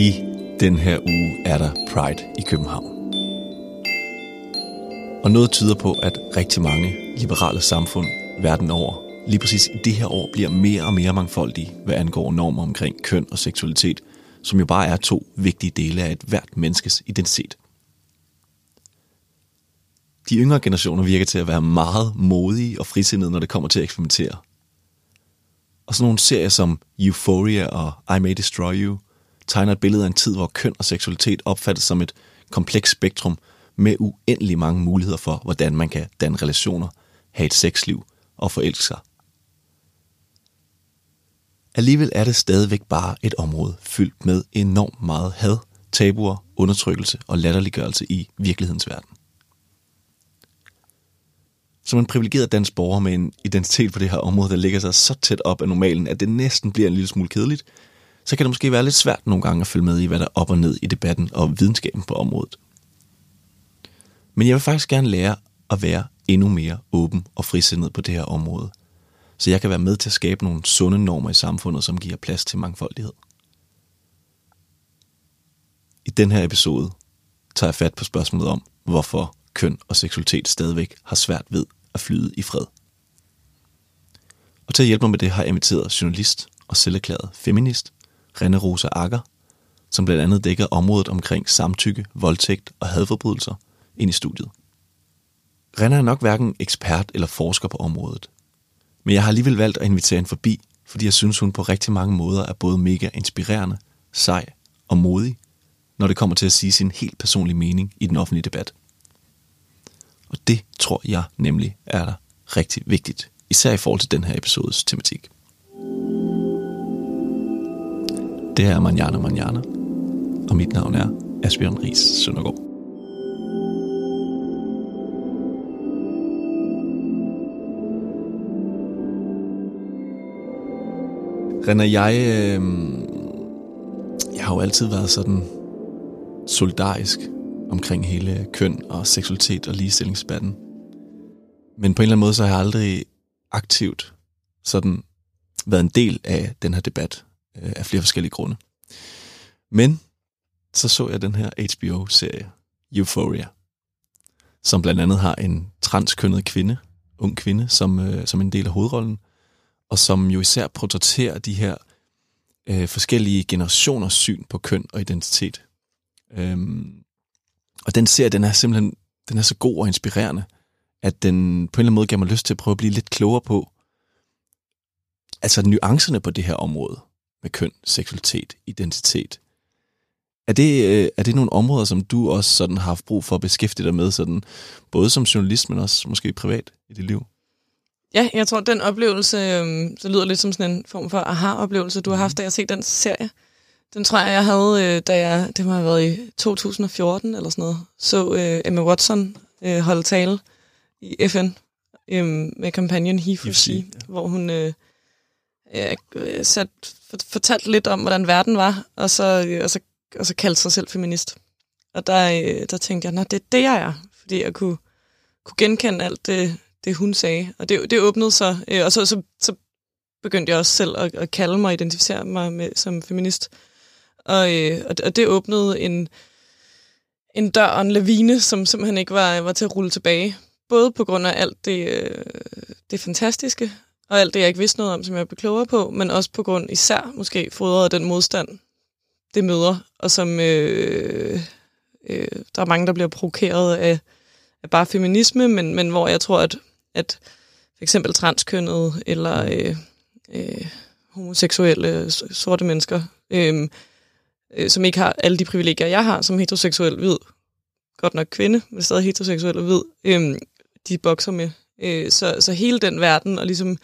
I den her uge er der Pride i København. Og noget tyder på, at rigtig mange liberale samfund verden over lige præcis i det her år bliver mere og mere mangfoldige, hvad angår normer omkring køn og seksualitet, som jo bare er to vigtige dele af et hvert menneskes identitet. De yngre generationer virker til at være meget modige og frisindede, når det kommer til at eksperimentere. Og sådan nogle serier som Euphoria og I May Destroy You tegner et billede af en tid, hvor køn og seksualitet opfattes som et komplekst spektrum med uendelig mange muligheder for, hvordan man kan danne relationer, have et sexliv og forelske sig. Alligevel er det stadigvæk bare et område fyldt med enormt meget had, tabuer, undertrykkelse og latterliggørelse i virkelighedens verden. Som en privilegeret dansk borger med en identitet på det her område, der ligger sig så tæt op af normalen, at det næsten bliver en lille smule kedeligt, så kan det måske være lidt svært nogle gange at følge med i, hvad der er op og ned i debatten og videnskaben på området. Men jeg vil faktisk gerne lære at være endnu mere åben og frisindet på det her område, så jeg kan være med til at skabe nogle sunde normer i samfundet, som giver plads til mangfoldighed. I den her episode tager jeg fat på spørgsmålet om, hvorfor køn og seksualitet stadigvæk har svært ved at flyde i fred. Og til at hjælpe mig med det har jeg inviteret journalist og selverklæret feminist, Rene Rosa Akker, som blandt andet dækker området omkring samtykke, voldtægt og hadforbrydelser, ind i studiet. Rene er nok hverken ekspert eller forsker på området, men jeg har alligevel valgt at invitere hende forbi, fordi jeg synes, hun på rigtig mange måder er både mega inspirerende, sej og modig, når det kommer til at sige sin helt personlige mening i den offentlige debat. Og det tror jeg nemlig er der rigtig vigtigt, især i forhold til den her episodes tematik. Det er Manjana Manjana, og mit navn er Asbjørn Ries Søndergaard. René, jeg, øh, jeg har jo altid været sådan solidarisk omkring hele køn og seksualitet og ligestillingsdebatten. Men på en eller anden måde, så har jeg aldrig aktivt sådan været en del af den her debat øh, af flere forskellige grunde. Men så så jeg den her HBO-serie, Euphoria, som blandt andet har en transkønnet kvinde, ung kvinde, som, øh, som en del af hovedrollen, og som jo især portrætterer de her øh, forskellige generationers syn på køn og identitet. Øhm, og den serie, den er simpelthen den er så god og inspirerende, at den på en eller anden måde gav mig lyst til at prøve at blive lidt klogere på, altså nuancerne på det her område med køn, seksualitet, identitet. Er det, øh, er det nogle områder, som du også sådan har haft brug for at beskæftige dig med, sådan, både som journalist, men også måske privat i dit liv? Ja, jeg tror, den oplevelse, øh, så lyder lidt som sådan en form for aha-oplevelse, du har haft, da jeg set den serie. Den tror jeg, jeg havde, øh, da jeg, det må have været i 2014 eller sådan noget, så øh, Emma Watson øh, holde tale i FN øh, med kampagnen He for She, ja. hvor hun øh, øh, øh sat, fortalt lidt om, hvordan verden var, og så, øh, og så, og så kaldte sig selv feminist. Og der, øh, der tænkte jeg, at det er det, jeg er, fordi jeg kunne, kunne genkende alt det, det, hun sagde. Og det, det åbnede sig, og så, så, så begyndte jeg også selv at, at kalde mig og identificere mig med, som feminist. Og, og det åbnede en, en dør og en lavine, som simpelthen ikke var, var til at rulle tilbage. Både på grund af alt det, det fantastiske, og alt det, jeg ikke vidste noget om, som jeg blev klogere på, men også på grund især måske fodret af den modstand, det møder, og som øh, øh, der er mange, der bliver provokeret af, af bare feminisme, men, men hvor jeg tror, at, at for eksempel transkønnet eller øh, øh, homoseksuelle sorte mennesker, øh, øh, som ikke har alle de privilegier, jeg har som heteroseksuel hvid, godt nok kvinde, men stadig heteroseksuel og hvid, øh, de bokser med. Øh, så, så hele den verden, og ligesom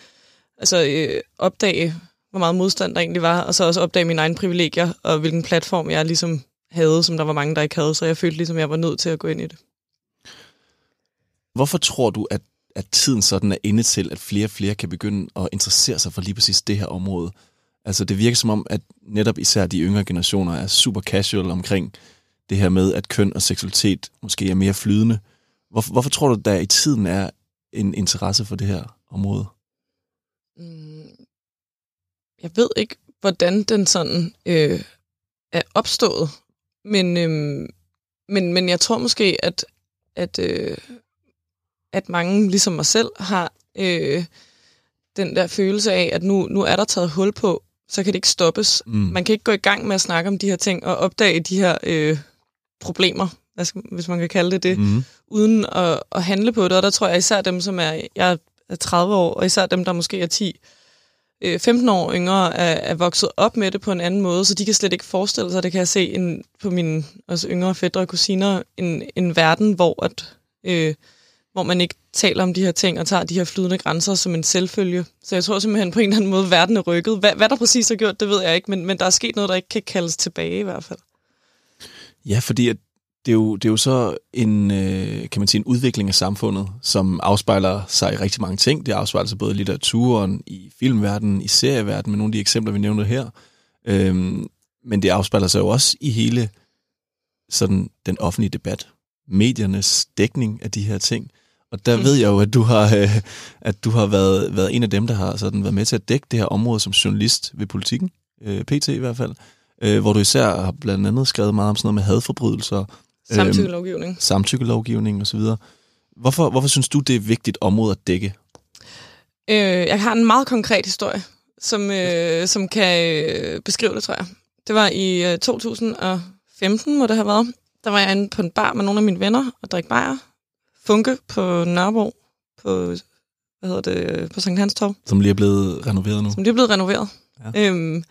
altså, øh, opdage, hvor meget modstand der egentlig var, og så også opdage mine egne privilegier, og hvilken platform jeg ligesom havde, som der var mange, der ikke havde, så jeg følte ligesom, jeg var nødt til at gå ind i det. Hvorfor tror du, at, at tiden sådan er inde til, at flere og flere kan begynde at interessere sig for lige præcis det her område? Altså det virker som om, at netop især de yngre generationer er super casual omkring det her med, at køn og seksualitet måske er mere flydende. Hvorfor, hvorfor tror du, der i tiden er en interesse for det her område? Mm, jeg ved ikke, hvordan den sådan øh, er opstået. Men, øhm, men, men jeg tror måske, at, at, øh, at mange, ligesom mig selv, har øh, den der følelse af, at nu, nu er der taget hul på, så kan det ikke stoppes. Mm. Man kan ikke gå i gang med at snakke om de her ting og opdage de her øh, problemer, hvis man kan kalde det det, mm. uden at, at handle på det. Og der tror jeg især dem, som er, jeg er Øh, 30 år, og især dem, der måske er 10 15 øh, år yngre er, er vokset op med det på en anden måde, så de kan slet ikke forestille sig, det kan jeg se en, på mine også yngre fædre og kusiner, en, en verden, hvor, at, øh, hvor man ikke taler om de her ting og tager de her flydende grænser som en selvfølge. Så jeg tror simpelthen på en eller anden måde, verden er rykket. Hvad, hvad der præcis har gjort, det ved jeg ikke, men, men der er sket noget, der ikke kan kaldes tilbage i hvert fald. Ja, fordi at det er jo, det er jo så en, øh, kan man sige, en udvikling af samfundet, som afspejler sig i rigtig mange ting. Det afspejler sig både i litteraturen, i filmverdenen, i serieverdenen, med nogle af de eksempler, vi nævnte her. Øhm, men det afspejler sig jo også i hele sådan den offentlige debat. Mediernes dækning af de her ting. Og der mm. ved jeg jo, at du har, øh, at du har været, været en af dem, der har sådan været med til at dække det her område som journalist ved politikken, øh, PT i hvert fald, øh, hvor du især har blandt andet skrevet meget om sådan noget med hadforbrydelser, Samtykkelovgivning. Øhm, samtykkelovgivning osv. Hvorfor, hvorfor synes du, det er et vigtigt område at dække? Øh, jeg har en meget konkret historie, som, øh, som kan øh, beskrive det, tror jeg. Det var i øh, 2015, må det have været. Der var jeg inde på en bar med nogle af mine venner og drik bajer. Funke på Nørrebro, på, hvad hedder det, på Sankt Hans Torv. Som lige er blevet renoveret nu. Som lige er blevet renoveret. Ja. Øhm,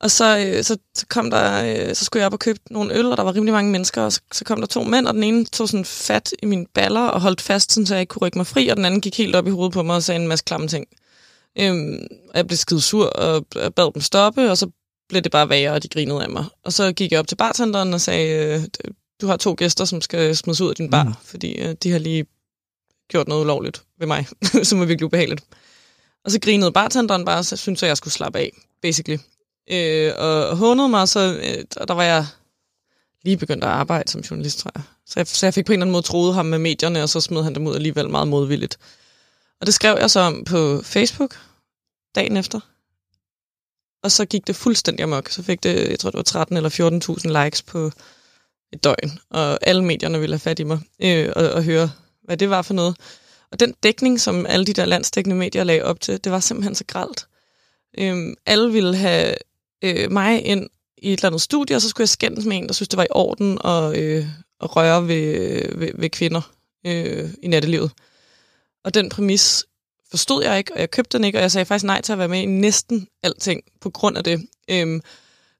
og så, øh, så, så kom der, øh, så skulle jeg op og købe nogle øl, og der var rimelig mange mennesker, og så, så kom der to mænd, og den ene tog sådan fat i mine baller og holdt fast, sådan, så jeg ikke kunne rykke mig fri, og den anden gik helt op i hovedet på mig og sagde en masse klamme ting. Øhm, og jeg blev skide sur og bad dem stoppe, og så blev det bare værre, og de grinede af mig. Og så gik jeg op til bartenderen og sagde, øh, du har to gæster, som skal smides ud af din bar, mm. fordi øh, de har lige gjort noget ulovligt ved mig, som var virkelig ubehageligt. Og så grinede bartenderen bare, så syntes jeg, jeg skulle slappe af, basically øh, og hånede mig, så øh, der var jeg lige begyndt at arbejde som journalist, tror jeg. Så, jeg. så jeg fik på en eller anden måde troet ham med medierne, og så smed han dem ud alligevel meget modvilligt. Og det skrev jeg så om på Facebook dagen efter. Og så gik det fuldstændig amok. Så fik det, jeg tror det var 13 eller 14.000 likes på et døgn. Og alle medierne ville have fat i mig øh, og, og høre, hvad det var for noget. Og den dækning, som alle de der landsdækkende medier lagde op til, det var simpelthen så gralt. Øhm, alle ville have øh, mig ind i et eller andet studie, og så skulle jeg skændes med en, der synes, det var i orden at, øh, at røre ved, ved, ved kvinder øh, i nattelivet. Og den præmis forstod jeg ikke, og jeg købte den ikke, og jeg sagde faktisk nej til at være med i næsten alting på grund af det. Øhm,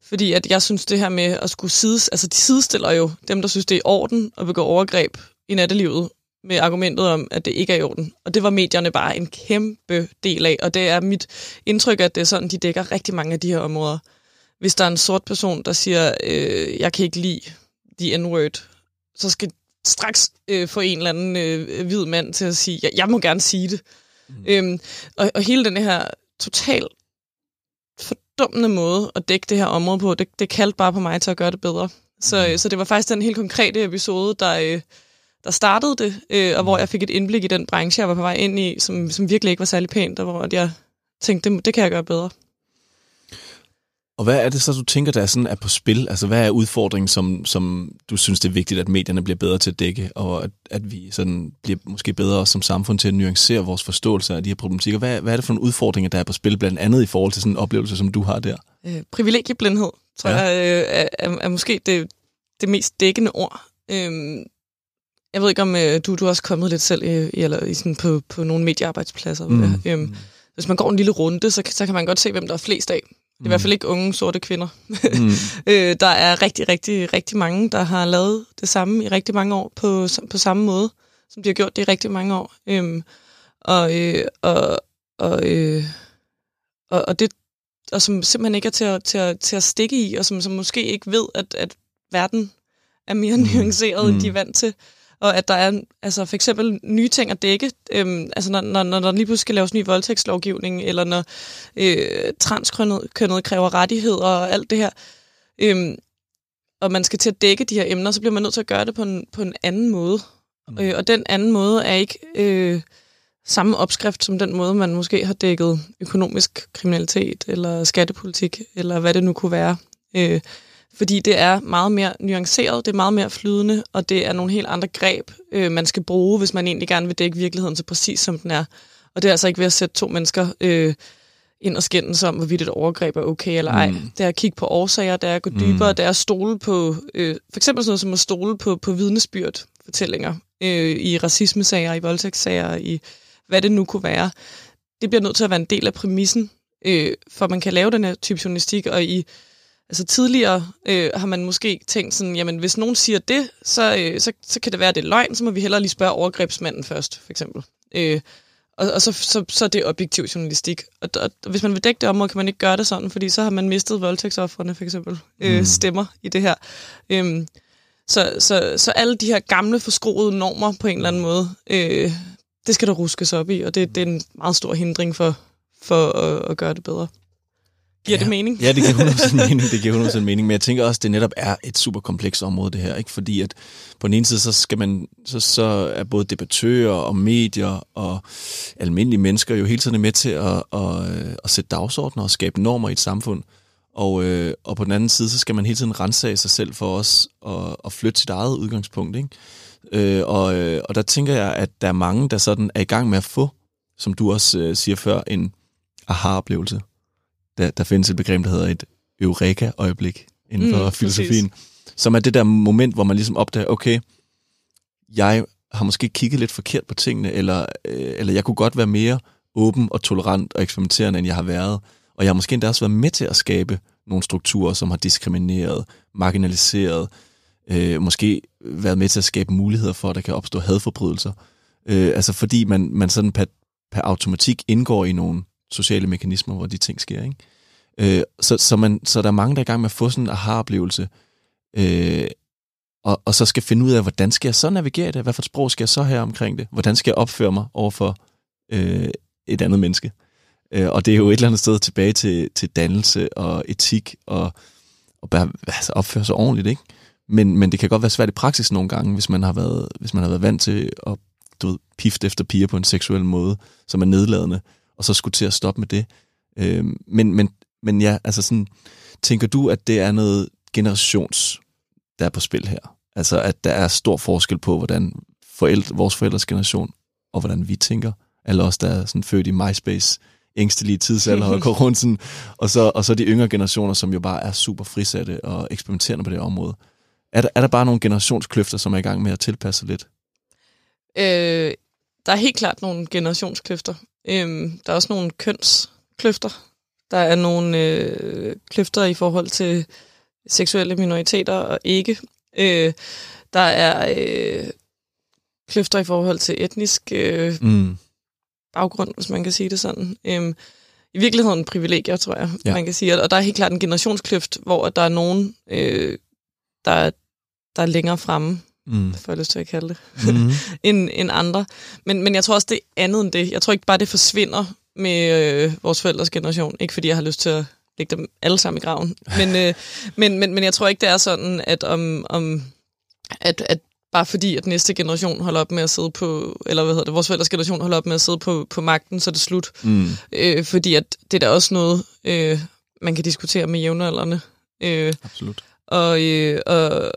fordi at jeg synes, det her med at skulle sides, altså de sidestiller jo dem, der synes, det er i orden at begå overgreb i nattelivet, med argumentet om, at det ikke er i orden. Og det var medierne bare en kæmpe del af, og det er mit indtryk, at det er sådan, de dækker rigtig mange af de her områder. Hvis der er en sort person, der siger, øh, jeg kan ikke lide the n-word, så skal straks øh, få en eller anden øh, hvid mand til at sige, jeg, jeg må gerne sige det. Mm. Øhm, og, og hele den her total fordummende måde at dække det her område på, det, det kaldte bare på mig til at gøre det bedre. Så, mm. så det var faktisk den helt konkrete episode, der... Øh, der startede det, øh, og hvor jeg fik et indblik i den branche, jeg var på vej ind i, som, som virkelig ikke var særlig pænt, og hvor jeg tænkte, det, det kan jeg gøre bedre. Og hvad er det så, du tænker, der er, sådan, er på spil? Altså, hvad er udfordringen, som, som du synes, det er vigtigt, at medierne bliver bedre til at dække, og at, at vi sådan bliver måske bedre som samfund til at nuancere vores forståelse af de her problematikker? Hvad, hvad er det for nogle udfordringer, der er på spil, blandt andet i forhold til sådan en oplevelse, som du har der? Øh, privilegieblindhed, tror ja. jeg, øh, er, er, er måske det, det mest dækkende ord. Øh, jeg ved ikke, om øh, du, du er også kommet lidt selv i, i, eller i sådan på, på nogle mediearbejdspladser. Mm. Øhm, mm. Hvis man går en lille runde, så, så kan man godt se, hvem der er flest af. Det er mm. i hvert fald ikke unge, sorte kvinder. Mm. øh, der er rigtig, rigtig, rigtig mange, der har lavet det samme i rigtig mange år på, på samme måde, som de har gjort det i rigtig mange år. Øhm, og, øh, og, og, øh, og, og det og som simpelthen ikke er til at, til at, til at stikke i, og som, som måske ikke ved, at, at verden er mere mm. nuanceret, mm. end de er vant til og at der er altså for eksempel nye ting at dække, øhm, altså når, når, når der lige pludselig skal laves ny voldtægtslovgivning, eller når øh, transkønnet kræver rettigheder og alt det her, øhm, og man skal til at dække de her emner, så bliver man nødt til at gøre det på en, på en anden måde. Mm. Øh, og den anden måde er ikke øh, samme opskrift som den måde, man måske har dækket økonomisk kriminalitet, eller skattepolitik, eller hvad det nu kunne være. Øh, fordi det er meget mere nuanceret, det er meget mere flydende, og det er nogle helt andre greb, øh, man skal bruge, hvis man egentlig gerne vil dække virkeligheden så præcis, som den er. Og det er altså ikke ved at sætte to mennesker øh, ind og skændes om, hvorvidt et overgreb er okay eller ej. Mm. Det er at kigge på årsager, det er at gå dybere, mm. det er at stole på, øh, for eksempel sådan noget som at stole på, på vidnesbyrd fortællinger øh, i racismesager, i voldtægtssager, i hvad det nu kunne være. Det bliver nødt til at være en del af præmissen, øh, for man kan lave den her type journalistik, og i Altså tidligere øh, har man måske tænkt sådan, jamen hvis nogen siger det, så, øh, så, så kan det være, at det er løgn, så må vi hellere lige spørge overgrebsmanden først, for eksempel. Øh, og, og så, så, så er det objektiv journalistik. Og, og, og hvis man vil dække det område, kan man ikke gøre det sådan, fordi så har man mistet voldtægtsoffrene, for eksempel, øh, mm. stemmer i det her. Øh, så, så, så alle de her gamle, forskroede normer på en eller anden måde, øh, det skal der ruskes op i, og det, det er en meget stor hindring for, for at, at gøre det bedre. Giver ja. det mening? Ja, det giver 100% mening. Det giver 100% mening. Men jeg tænker også, at det netop er et super komplekst område, det her. Ikke? Fordi at på den ene side, så, skal man, så, så er både debattører og medier og almindelige mennesker jo hele tiden med til at, at, at sætte dagsordner og skabe normer i et samfund. Og, øh, og på den anden side, så skal man hele tiden rense sig selv for os og, og flytte sit eget udgangspunkt. Ikke? Øh, og, øh, og der tænker jeg, at der er mange, der sådan er i gang med at få, som du også øh, siger før, en aha-oplevelse der, der findes et begreb, der hedder et eureka-øjeblik inden for mm, filosofien, præcis. som er det der moment, hvor man ligesom opdager, okay, jeg har måske kigget lidt forkert på tingene, eller, øh, eller jeg kunne godt være mere åben og tolerant og eksperimenterende, end jeg har været. Og jeg har måske endda også været med til at skabe nogle strukturer, som har diskrimineret, marginaliseret, øh, måske været med til at skabe muligheder for, at der kan opstå hadforbrydelser. Øh, altså fordi man, man sådan per, per automatik indgår i nogle sociale mekanismer, hvor de ting sker. Ikke? Øh, så, så, man, så der er mange, der er i gang med at få sådan en aha-oplevelse, øh, og, og så skal finde ud af, hvordan skal jeg så navigere det? Hvad for et sprog skal jeg så have omkring det? Hvordan skal jeg opføre mig overfor øh, et andet menneske? Øh, og det er jo et eller andet sted tilbage til, til dannelse og etik og, og bare altså opføre sig ordentligt, ikke? Men, men det kan godt være svært i praksis nogle gange, hvis man har været, hvis man har været vant til at du ved, pifte efter piger på en seksuel måde, som er nedladende og så skulle til at stoppe med det. Øh, men, men, men ja, altså sådan, tænker du, at det er noget generations, der er på spil her? Altså, at der er stor forskel på, hvordan forældre, vores forældres generation, og hvordan vi tænker, eller os, der er sådan født i MySpace, ængstelige tidsalder og går rundt sådan, og så, og så de yngre generationer, som jo bare er super frisatte og eksperimenterende på det område. Er der, er der bare nogle generationskløfter, som er i gang med at tilpasse lidt? Øh, der er helt klart nogle generationskløfter. Øhm, der er også nogle kønskløfter. Der er nogle øh, kløfter i forhold til seksuelle minoriteter og ikke. Øh, der er øh, kløfter i forhold til etnisk øh, mm. baggrund, hvis man kan sige det sådan. Øhm, I virkeligheden privilegier, tror jeg, ja. man kan sige. Og der er helt klart en generationskløft, hvor der er nogen, øh, der, der er længere fremme mm. får jeg lyst til at kalde det, mm. end, end andre. Men, men jeg tror også, det er andet end det. Jeg tror ikke bare, det forsvinder med øh, vores forældres generation. Ikke fordi jeg har lyst til at lægge dem alle sammen i graven. Men, øh, men, men, men jeg tror ikke, det er sådan, at, om, om, at, at bare fordi, at næste generation holder op med at sidde på, eller hvad hedder det, vores forældres generation holder op med at sidde på, på magten, så er det slut. Mm. Øh, fordi at det er da også noget, øh, man kan diskutere med jævnaldrende. Øh, Absolut. Og, øh, og,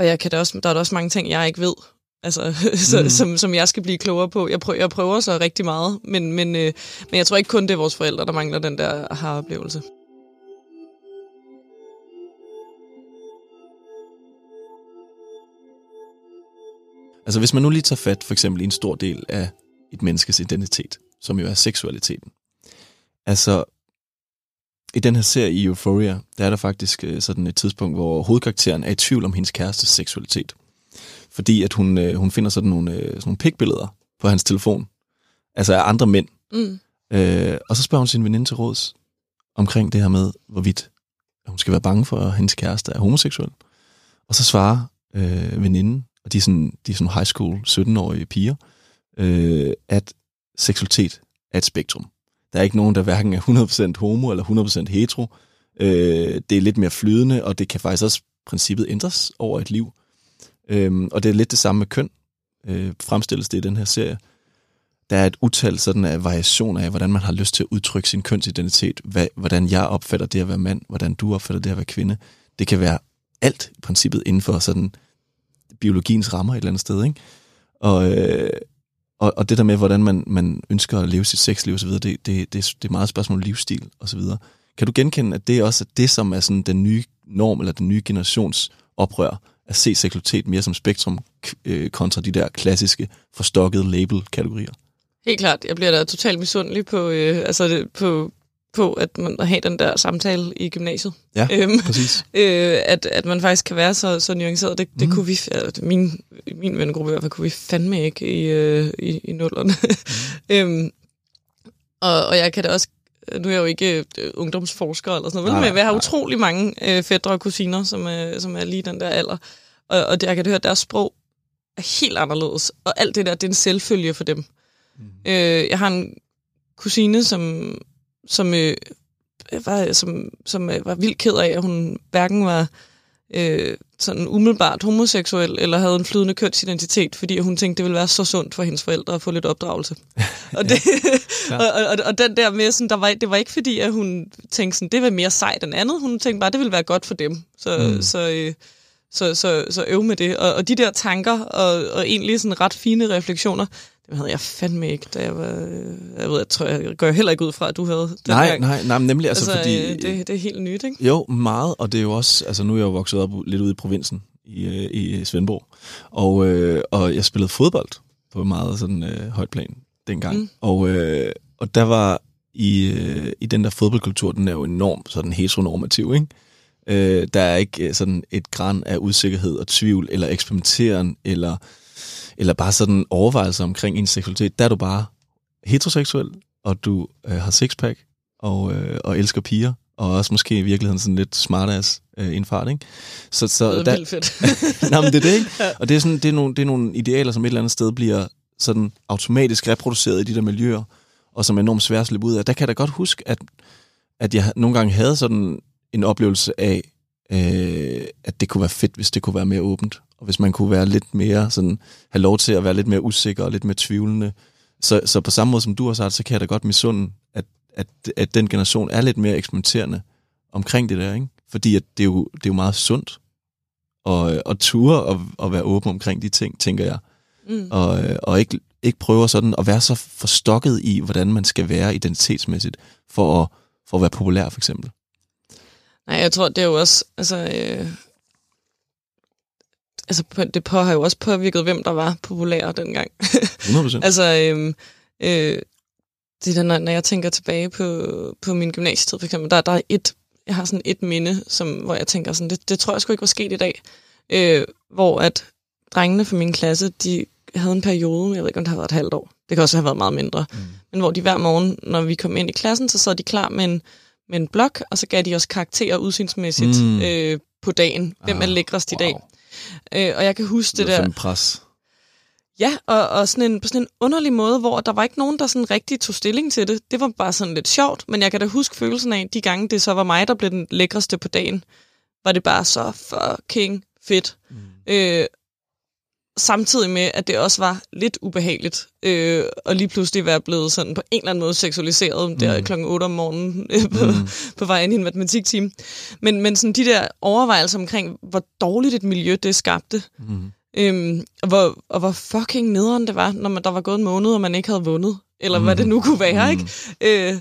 og jeg kan da også, der er der også mange ting, jeg ikke ved, altså, så, mm. som, som jeg skal blive klogere på. Jeg prøver, jeg prøver så rigtig meget, men, men, øh, men jeg tror ikke kun, det er vores forældre, der mangler den der aha-oplevelse. Altså hvis man nu lige tager fat for eksempel i en stor del af et menneskes identitet, som jo er seksualiteten. Altså i den her serie i Euphoria, der er der faktisk øh, sådan et tidspunkt, hvor hovedkarakteren er i tvivl om hendes kærestes seksualitet. Fordi at hun, øh, hun finder sådan nogle, sådan nogle pikbilleder på hans telefon. Altså af andre mænd. Mm. Øh, og så spørger hun sin veninde til råds omkring det her med, hvorvidt hun skal være bange for, at hendes kæreste er homoseksuel. Og så svarer øh, veninden, og de er sådan, de er sådan high school 17-årige piger, øh, at seksualitet er et spektrum. Der er ikke nogen, der hverken er 100% homo eller 100% hetero. Øh, det er lidt mere flydende, og det kan faktisk også princippet ændres over et liv. Øh, og det er lidt det samme med køn, øh, fremstilles det i den her serie. Der er et utal sådan af variationer af, hvordan man har lyst til at udtrykke sin kønsidentitet, hvad, hvordan jeg opfatter det at være mand, hvordan du opfatter det at være kvinde. Det kan være alt i princippet inden for sådan biologiens rammer et eller andet sted, ikke? Og, øh, og, og det der med, hvordan man, man ønsker at leve sit sexliv osv., det, det, det, det er meget spørgsmål om livsstil osv. Kan du genkende, at det er også det, som er sådan den nye norm, eller den nye generations oprør, at se seksualitet mere som spektrum øh, kontra de der klassiske forstokkede label-kategorier? Helt klart. Jeg bliver da totalt misundelig på, øh, altså det, på, på at man at have den der samtale i gymnasiet. Ja, øhm, præcis. Øh, at, at man faktisk kan være så, så nuanceret. Det, det mm. kunne vi, altså, min, min vennegruppe i hvert fald, kunne vi fandme ikke i, øh, i, i nullerne. Mm. øhm, og, og jeg kan da også nu er jeg jo ikke øh, ungdomsforsker eller sådan noget, nej, men jeg har utrolig mange øh, fædre og kusiner, som, øh, som er lige den der alder. Og, og jeg kan høre, at deres sprog er helt anderledes. Og alt det der, det er en selvfølge for dem. Mm. Øh, jeg har en kusine, som, som, øh, var, som, som øh, var vildt ked af, at hun hverken var øh, sådan umiddelbart homoseksuel, eller havde en flydende kønsidentitet, fordi hun tænkte, det ville være så sundt for hendes forældre at få lidt opdragelse. og, det, ja. og, og, og den der med, sådan, der var, det var ikke fordi, at hun tænkte, sådan, det var mere sejt end andet. Hun tænkte bare, det ville være godt for dem. Så, mm. så, øh, så, så, så øv med det. Og, og de der tanker, og, og egentlig sådan ret fine refleksioner, det havde jeg fandme ikke, da jeg var... Jeg ved, jeg tror, jeg går heller ikke ud fra, at du havde den Nej, gang. nej, nej, nemlig altså, altså fordi... Øh, det, det er helt nyt, ikke? Jo, meget, og det er jo også... Altså, nu er jeg jo vokset op lidt ude i provinsen i, øh, i Svendborg, og, øh, og jeg spillede fodbold på meget sådan øh, højt plan dengang. Mm. Og, øh, og der var i, øh, i den der fodboldkultur, den er jo enormt sådan heteronormativ, ikke? Øh, der er ikke øh, sådan et græn af usikkerhed og tvivl, eller eksperimenteren, eller eller bare sådan overvejelser omkring en seksualitet, der er du bare heteroseksuel, og du øh, har sixpack, og, øh, og elsker piger, og også måske i virkeligheden sådan lidt smartass øh, indfart, ikke? Så, så det er der, fedt. nej, men det er det, ikke? Og det er, sådan, det, er nogle, det er nogle idealer, som et eller andet sted bliver sådan automatisk reproduceret i de der miljøer, og som er enormt svært at slippe ud af. Der kan jeg da godt huske, at, at jeg nogle gange havde sådan en oplevelse af, øh, at det kunne være fedt, hvis det kunne være mere åbent og hvis man kunne være lidt mere sådan, have lov til at være lidt mere usikker og lidt mere tvivlende. Så, så på samme måde som du har sagt, så kan jeg da godt misunde, at, at, at den generation er lidt mere eksperimenterende omkring det der, ikke? Fordi at det, er jo, det er jo meget sundt at, at ture og at være åben omkring de ting, tænker jeg. Mm. Og, og ikke, ikke prøve sådan at være så forstokket i, hvordan man skal være identitetsmæssigt, for at, for at være populær, for eksempel. Nej, jeg tror, det er jo også, altså, øh, altså, det på, har jo også påvirket, hvem der var populære dengang. 100%. altså, øhm, øh, det der, når, når jeg tænker tilbage på, på min gymnasietid, for eksempel, der, der er et, jeg har sådan et minde, som, hvor jeg tænker sådan, det, det tror jeg sgu ikke var sket i dag, øh, hvor at drengene fra min klasse, de havde en periode, jeg ved ikke, om det har været et halvt år, det kan også have været meget mindre, mm. men hvor de hver morgen, når vi kom ind i klassen, så sad de klar med en, med en blok, og så gav de os karakterer udsynsmæssigt mm. øh, på dagen. Hvem ah, er lækrest i dag? Øh, og jeg kan huske det, det der... pres. Ja, og, og sådan en, på sådan en underlig måde, hvor der var ikke nogen, der sådan rigtig tog stilling til det. Det var bare sådan lidt sjovt, men jeg kan da huske følelsen af, de gange det så var mig, der blev den lækreste på dagen, var det bare så fucking fedt. Mm. Øh, samtidig med, at det også var lidt ubehageligt, øh, og lige pludselig være blevet sådan på en eller anden måde seksualiseret mm. der klokken 8 om morgenen øh, på, mm. på vej ind i en matematikteam. Men, men sådan de der overvejelser omkring, hvor dårligt et miljø det skabte, mm. øhm, og, hvor, og hvor fucking nederen det var, når man, der var gået en måned, og man ikke havde vundet, eller mm. hvad det nu kunne være, mm. ikke? Øh,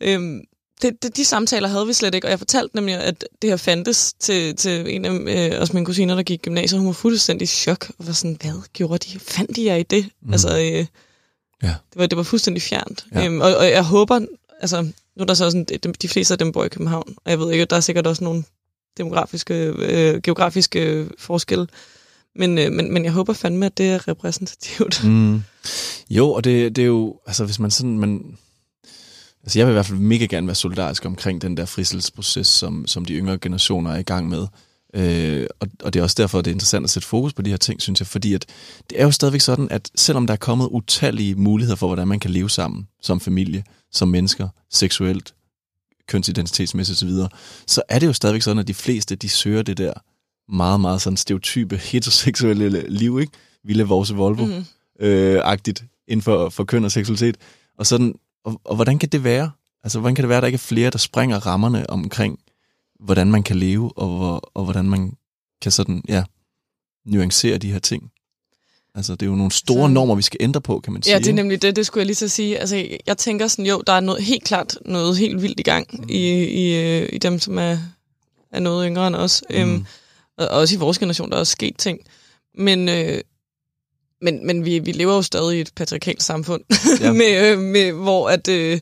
øh, det, det, de samtaler havde vi slet ikke, og jeg fortalte nemlig, at det her fandtes til, til en af øh, også mine kusiner, der gik i gymnasiet. Hun var fuldstændig i chok, og var sådan, hvad gjorde de? Fandt de jer i det? Mm. Altså, øh, ja. det, var, det var fuldstændig fjernt. Ja. Øhm, og, og jeg håber, altså, nu er der så sådan, de, de fleste af dem bor i København, og jeg ved ikke, der er sikkert også nogle demografiske, øh, geografiske forskelle, men, øh, men, men jeg håber fandme, at det er repræsentativt. Mm. Jo, og det, det er jo, altså hvis man sådan, man, Altså jeg vil i hvert fald mega gerne være solidarisk omkring den der friselsesproces, som, som de yngre generationer er i gang med. Øh, og, og det er også derfor, det er interessant at sætte fokus på de her ting, synes jeg, fordi at det er jo stadigvæk sådan, at selvom der er kommet utallige muligheder for, hvordan man kan leve sammen som familie, som mennesker, seksuelt, kønsidentitetsmæssigt osv., så er det jo stadigvæk sådan, at de fleste, de søger det der meget, meget sådan stereotype heteroseksuelle liv, ikke? Ville vores Volvo-agtigt mm. øh, inden for, for køn og seksualitet. Og sådan, og, og hvordan kan det være? Altså, hvordan kan det være, at der ikke er flere, der springer rammerne omkring hvordan man kan leve, og, hvor, og hvordan man kan sådan, ja, nuancere de her ting. Altså, det er jo nogle store så, normer, vi skal ændre på, kan man sige. Ja, det er nemlig det, det skulle jeg lige så sige. Altså, jeg tænker sådan, jo, der er noget, helt klart noget helt vildt i gang mm. i, i, øh, i dem, som er, er noget yngre end os. Mm. Øhm, og også i vores generation, der er også sket ting. Men, øh, men, men vi, vi lever jo stadig i et patriarkalt samfund, ja. med, øh, med, hvor at, øh,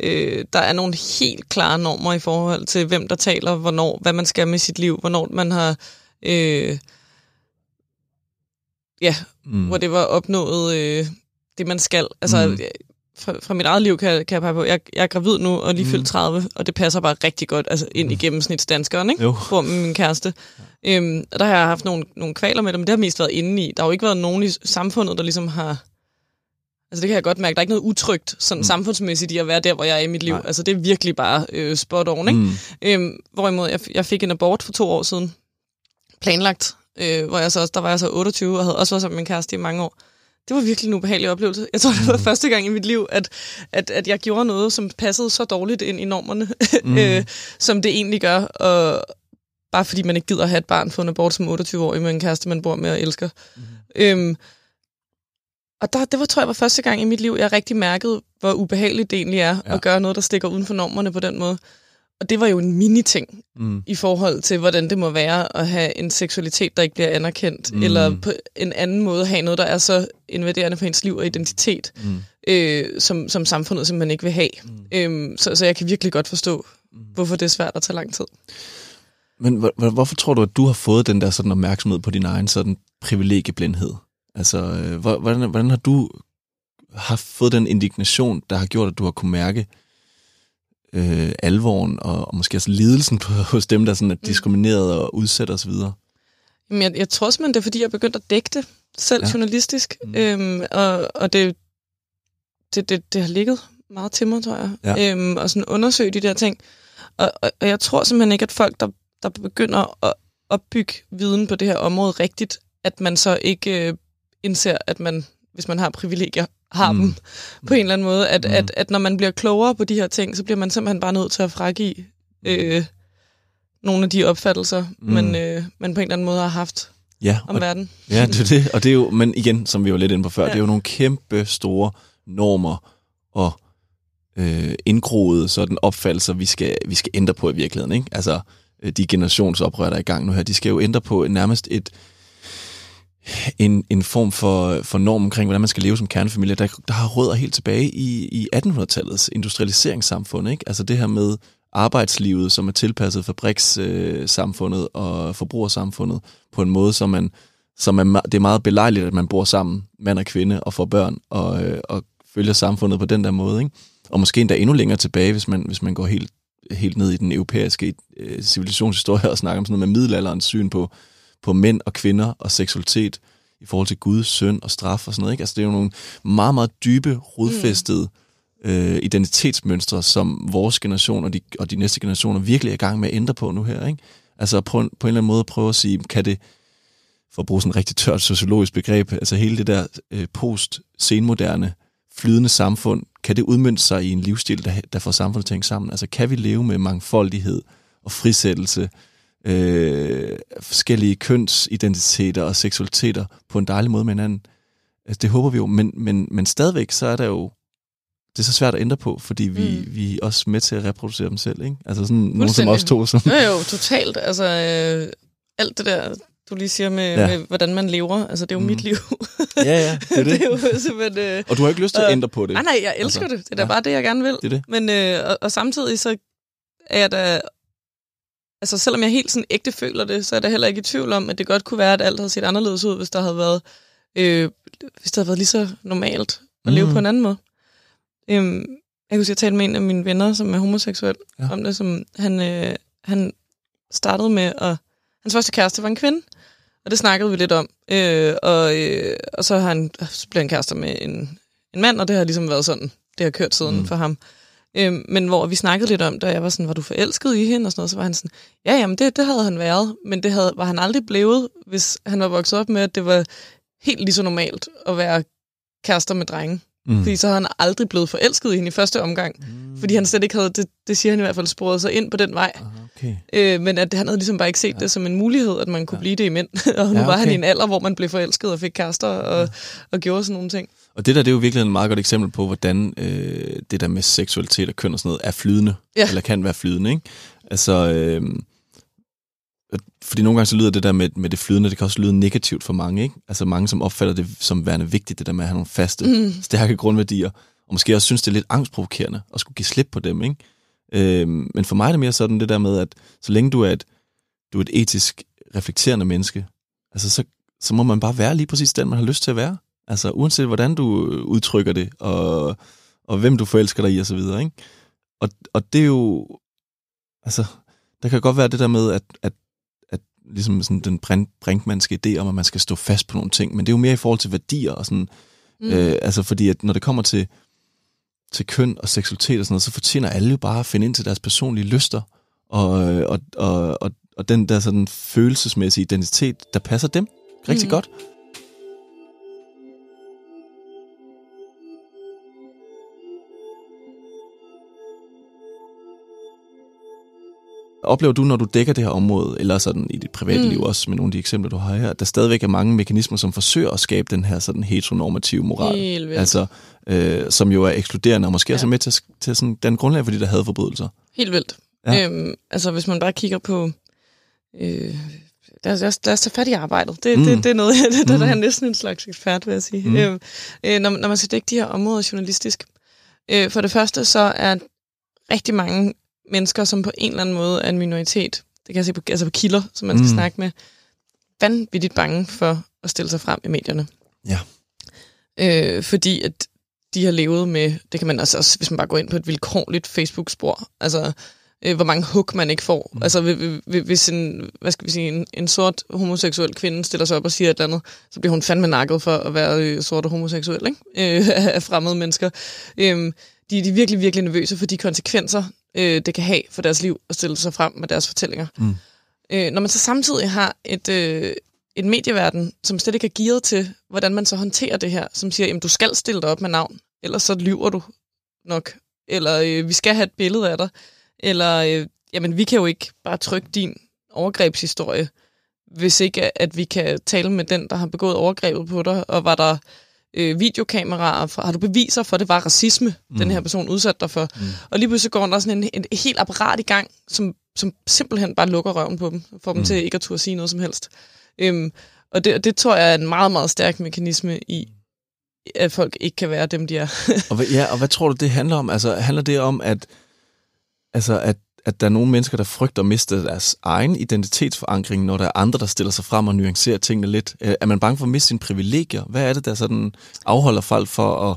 øh, der er nogle helt klare normer i forhold til, hvem der taler, hvornår, hvad man skal med sit liv, hvornår man har... Øh, ja, mm. hvor det var opnået øh, det, man skal. Altså, mm. Fra, fra mit eget liv kan, kan jeg pege på, jeg, jeg er gravid nu og lige mm. fyldt 30, og det passer bare rigtig godt altså, ind i mm. gennemsnitsdanskeren, ikke? Jo. Med min kæreste. Øhm, og der har jeg haft nogle, nogle kvaler med det, men det har mest været inde i. Der har jo ikke været nogen i samfundet, der ligesom har... Altså det kan jeg godt mærke, der er ikke noget utrygt sådan mm. samfundsmæssigt i at være der, hvor jeg er i mit liv. Nej. Altså det er virkelig bare øh, spot on, ikke? Mm. Øhm, hvorimod jeg, jeg fik en abort for to år siden, planlagt, øh, hvor jeg så også, der var jeg så 28 og havde også været sammen med min kæreste i mange år. Det var virkelig en ubehagelig oplevelse. Jeg tror, det var mm. første gang i mit liv, at, at, at jeg gjorde noget, som passede så dårligt ind i normerne, mm. øh, som det egentlig gør. Og bare fordi man ikke gider at have et barn fundet bort som 28-årig med en kæreste, man bor med og elsker. Mm. Øhm, og der, det var, tror jeg, var første gang i mit liv, jeg rigtig mærkede, hvor ubehageligt det egentlig er ja. at gøre noget, der stikker uden for normerne på den måde. Og det var jo en mini-ting mm. i forhold til, hvordan det må være at have en seksualitet, der ikke bliver anerkendt, mm. eller på en anden måde have noget, der er så invaderende for ens liv og identitet, mm. øh, som, som samfundet simpelthen ikke vil have. Mm. Øhm, så, så jeg kan virkelig godt forstå, mm. hvorfor det er svært at tage lang tid. Men hvor, hvorfor tror du, at du har fået den der sådan opmærksomhed på din egen sådan privilegieblindhed? Altså, øh, hvordan, hvordan har du har fået den indignation, der har gjort, at du har kunne mærke, øh, alvoren og, og måske også lidelsen på, hos dem, der sådan er mm. diskrimineret og udsat osv.? Jamen, jeg, jeg tror simpelthen, det er, fordi jeg er begyndt at dække det selv ja. journalistisk. Mm. Øhm, og og det, det, det, det har ligget meget til mig, tror jeg. Ja. Øhm, og sådan undersøge de der ting. Og, og, og jeg tror simpelthen ikke, at folk, der, der begynder at opbygge viden på det her område rigtigt, at man så ikke øh, indser, at man, hvis man har privilegier, har mm. dem på en eller anden måde. At, mm. at, at når man bliver klogere på de her ting, så bliver man simpelthen bare nødt til at fragive øh, nogle af de opfattelser, mm. man, øh, man på en eller anden måde har haft ja, om og, verden. Ja, det er det. Og det er jo, men igen, som vi var lidt inde på før, ja. det er jo nogle kæmpe store normer og øh, indgroede sådan opfattelser, vi skal, vi skal ændre på i virkeligheden. Ikke? Altså, øh, de generationsoprør, der er i gang nu her, de skal jo ændre på nærmest et, en, en form for, for norm omkring, hvordan man skal leve som kernefamilie, der, der har rødder helt tilbage i, i 1800-tallets industrialiseringssamfund. Ikke? Altså det her med arbejdslivet, som er tilpasset fabrikssamfundet øh, og forbrugersamfundet på en måde, som man, som er, det er meget belejligt, at man bor sammen, mand og kvinde, og får børn, og, øh, og følger samfundet på den der måde. Ikke? Og måske endda endnu længere tilbage, hvis man, hvis man går helt, helt ned i den europæiske øh, civilisationshistorie og snakker om sådan noget med middelalderens syn på, på mænd og kvinder og seksualitet i forhold til Gud, søn og straf og sådan noget. Ikke? Altså, det er jo nogle meget, meget dybe, rodfæstede mm. øh, identitetsmønstre, som vores generation og de, og de næste generationer virkelig er i gang med at ændre på nu her. Ikke? Altså på en, på en eller anden måde at prøve at sige, kan det, for at bruge sådan et rigtig tørt sociologisk begreb, altså hele det der øh, post-senmoderne, flydende samfund, kan det udmønte sig i en livsstil, der, der får samfundet til at hænge sammen? Altså kan vi leve med mangfoldighed og frisættelse, øh, forskellige kønsidentiteter og seksualiteter på en dejlig måde med hinanden. Altså, det håber vi jo, men, men, men stadigvæk så er der jo det er så svært at ændre på, fordi vi, mm. vi er også med til at reproducere dem selv, ikke? Altså sådan nogen som os to. Som... Ja, jo, totalt. Altså, øh, alt det der, du lige siger med, ja. med, hvordan man lever, altså det er jo mm. mit liv. ja, ja, det er det. det er jo simpelthen, øh, og du har ikke lyst til at ændre på det? Nej, nej, jeg elsker altså, det. Det er da ja. bare det, jeg gerne vil. Det er det. Men, øh, og, og samtidig så er jeg da altså selvom jeg helt sådan ægte føler det, så er der heller ikke i tvivl om, at det godt kunne være, at alt havde set anderledes ud, hvis der havde været, øh, hvis det havde været lige så normalt at mm. leve på en anden måde. Øhm, jeg kunne sige, at tale med en af mine venner, som er homoseksuel, ja. om det, som han, øh, han startede med at, hans første kæreste var en kvinde, og det snakkede vi lidt om. Øh, og, øh, og så, har han, så blev han kærester med en, en mand, og det har ligesom været sådan, det har kørt siden mm. for ham. Øhm, men hvor vi snakkede lidt om det, og jeg var sådan, var du forelsket i hende? Og sådan noget, så var han sådan, ja, jamen det, det havde han været, men det havde, var han aldrig blevet, hvis han var vokset op med, at det var helt lige så normalt at være kærester med drenge. Mm. Fordi så havde han aldrig blevet forelsket i hende i første omgang. Mm. Fordi han slet ikke havde, det, det siger han i hvert fald, sporet sig ind på den vej. Okay. Øh, men at han havde ligesom bare ikke set ja. det som en mulighed, at man kunne ja. blive det i mænd. og nu ja, okay. var han i en alder, hvor man blev forelsket og fik kærester og, ja. og gjorde sådan nogle ting. Og det der, det er jo virkelig et meget godt eksempel på, hvordan øh, det der med seksualitet og køn og sådan noget er flydende. Ja. Eller kan være flydende, ikke? Altså, øh, fordi nogle gange så lyder det der med, med det flydende, det kan også lyde negativt for mange, ikke? Altså mange, som opfatter det som værende vigtigt, det der med at have nogle faste, mm. stærke grundværdier, og måske også synes, det er lidt angstprovokerende at skulle give slip på dem, ikke? Øh, men for mig er det mere sådan det der med, at så længe du er et, du er et etisk reflekterende menneske, altså så, så må man bare være lige præcis den, man har lyst til at være. Altså uanset hvordan du udtrykker det, og, og hvem du forelsker dig i, og så videre, ikke? Og, og det er jo, altså, der kan godt være det der med, at, at ligesom sådan den brinkmandske idé om, at man skal stå fast på nogle ting, men det er jo mere i forhold til værdier og sådan, mm. øh, altså fordi at når det kommer til, til køn og seksualitet og sådan noget, så fortjener alle jo bare at finde ind til deres personlige lyster, og, og, og, og, og den der sådan følelsesmæssige identitet, der passer dem rigtig mm. godt. Oplever du, når du dækker det her område, eller sådan i dit private mm. liv også, med nogle af de eksempler, du har her, der stadigvæk er mange mekanismer, som forsøger at skabe den her sådan heteronormative moral? Helt vildt. Altså, øh, som jo er ekskluderende, og måske ja. også med til, til sådan, den grundlag for de der hadforbrydelser. Helt vildt. Ja. Øhm, altså, hvis man bare kigger på... Øh, lad, os, lad, os, lad os tage fat i arbejdet. Det, mm. det, det er noget, det, det, der er mm. næsten en slags ekspert, vil jeg sige. Mm. Øhm, øh, når, når man skal dække de her områder journalistisk. Øh, for det første, så er rigtig mange mennesker, som på en eller anden måde er en minoritet, det kan jeg se på, altså på kilder, som man skal mm. snakke med, vanvittigt bange for at stille sig frem i medierne. Ja. Øh, fordi at de har levet med, det kan man også, også hvis man bare går ind på et vilkårligt Facebook-spor, altså øh, hvor mange hug man ikke får. Mm. Altså hvis en, hvad skal vi sige, en, en sort homoseksuel kvinde stiller sig op og siger et eller andet, så bliver hun fandme nakket for at være øh, sort og homoseksuel, ikke? Øh, af fremmede mennesker. Øh, de, de er virkelig, virkelig nervøse for de konsekvenser, øh, det kan have for deres liv at stille sig frem med deres fortællinger. Mm. Øh, når man så samtidig har et, øh, et medieverden, som slet ikke er gearet til, hvordan man så håndterer det her, som siger, jamen du skal stille dig op med navn, ellers så lyver du nok, eller øh, vi skal have et billede af dig, eller øh, jamen vi kan jo ikke bare trykke din overgrebshistorie, hvis ikke at vi kan tale med den, der har begået overgrebet på dig, og var der øh, videokameraer, har du beviser for, at det var racisme, mm. den her person udsat dig for. Mm. Og lige pludselig går der sådan en, en, en helt apparat i gang, som, som simpelthen bare lukker røven på dem, får dem mm. til ikke at turde sige noget som helst. Øhm, og det, det tror jeg er en meget, meget stærk mekanisme i, at folk ikke kan være dem, de er. og hvad, ja, og hvad tror du, det handler om? Altså, handler det om, at, altså, at at der er nogle mennesker, der frygter at miste deres egen identitetsforankring, når der er andre, der stiller sig frem og nuancerer tingene lidt. Øh, er man bange for at miste sine privilegier? Hvad er det, der sådan afholder folk for at,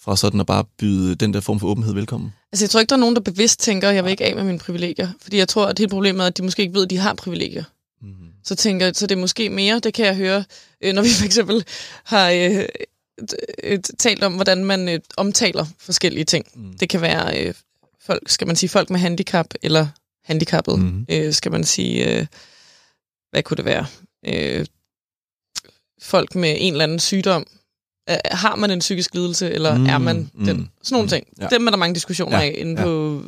for sådan at bare byde den der form for åbenhed velkommen? Altså, jeg tror ikke, der er nogen, der bevidst tænker, at jeg vil ikke af med mine privilegier. Fordi jeg tror, at hele problemet er, at de måske ikke ved, at de har privilegier. Mm. Så tænker så det er måske mere, det kan jeg høre, øh, når vi for eksempel har øh, talt om, hvordan man øh, omtaler forskellige ting. Mm. Det kan være øh, folk, skal man sige folk med handicap, eller handicappet, mm-hmm. øh, skal man sige, øh, hvad kunne det være? Øh, folk med en eller anden sygdom. Øh, har man en psykisk lidelse, eller mm, er man mm, den? Sådan nogle mm, ting. Ja. Dem er der mange diskussioner ja, af inde ja. på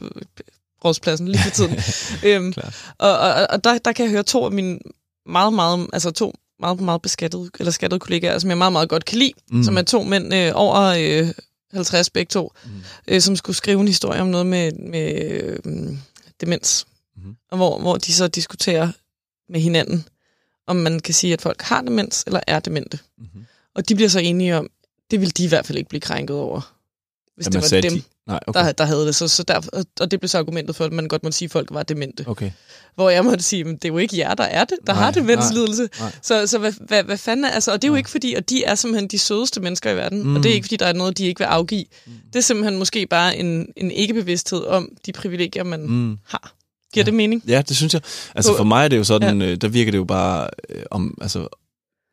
rådspladsen lige for tiden. øhm, og og, og der, der kan jeg høre to af mine meget, meget, altså to meget, meget beskattede, eller skattede kollegaer, som jeg meget, meget godt kan lide, mm. som er to mænd øh, over øh, 50 begge to, mm. øh, som skulle skrive en historie om noget med, med øh, demens. Mm. Og hvor, hvor de så diskuterer med hinanden, om man kan sige, at folk har demens eller er demente. Mm. Og de bliver så enige om, det vil de i hvert fald ikke blive krænket over, hvis Jamen, det var dem, de? Nej, okay. der, der havde det. Så, så der, og det blev så argumentet for, at man godt må sige, at folk var demente. Okay. Hvor jeg måtte sige, at det er jo ikke jer, der er det, der nej, har demenslidelse. Nej, nej. Så, så hvad, hvad, hvad fanden er, altså, og det er jo nej. ikke fordi, at de er simpelthen de sødeste mennesker i verden, mm. og det er ikke fordi, der er noget, de ikke vil afgive. Mm. Det er simpelthen måske bare en, en ikke-bevidsthed om de privilegier, man mm. har. Giver ja. det mening? Ja, det synes jeg. Altså for mig er det jo sådan, ja. Øh, der virker det jo bare øh, om, altså,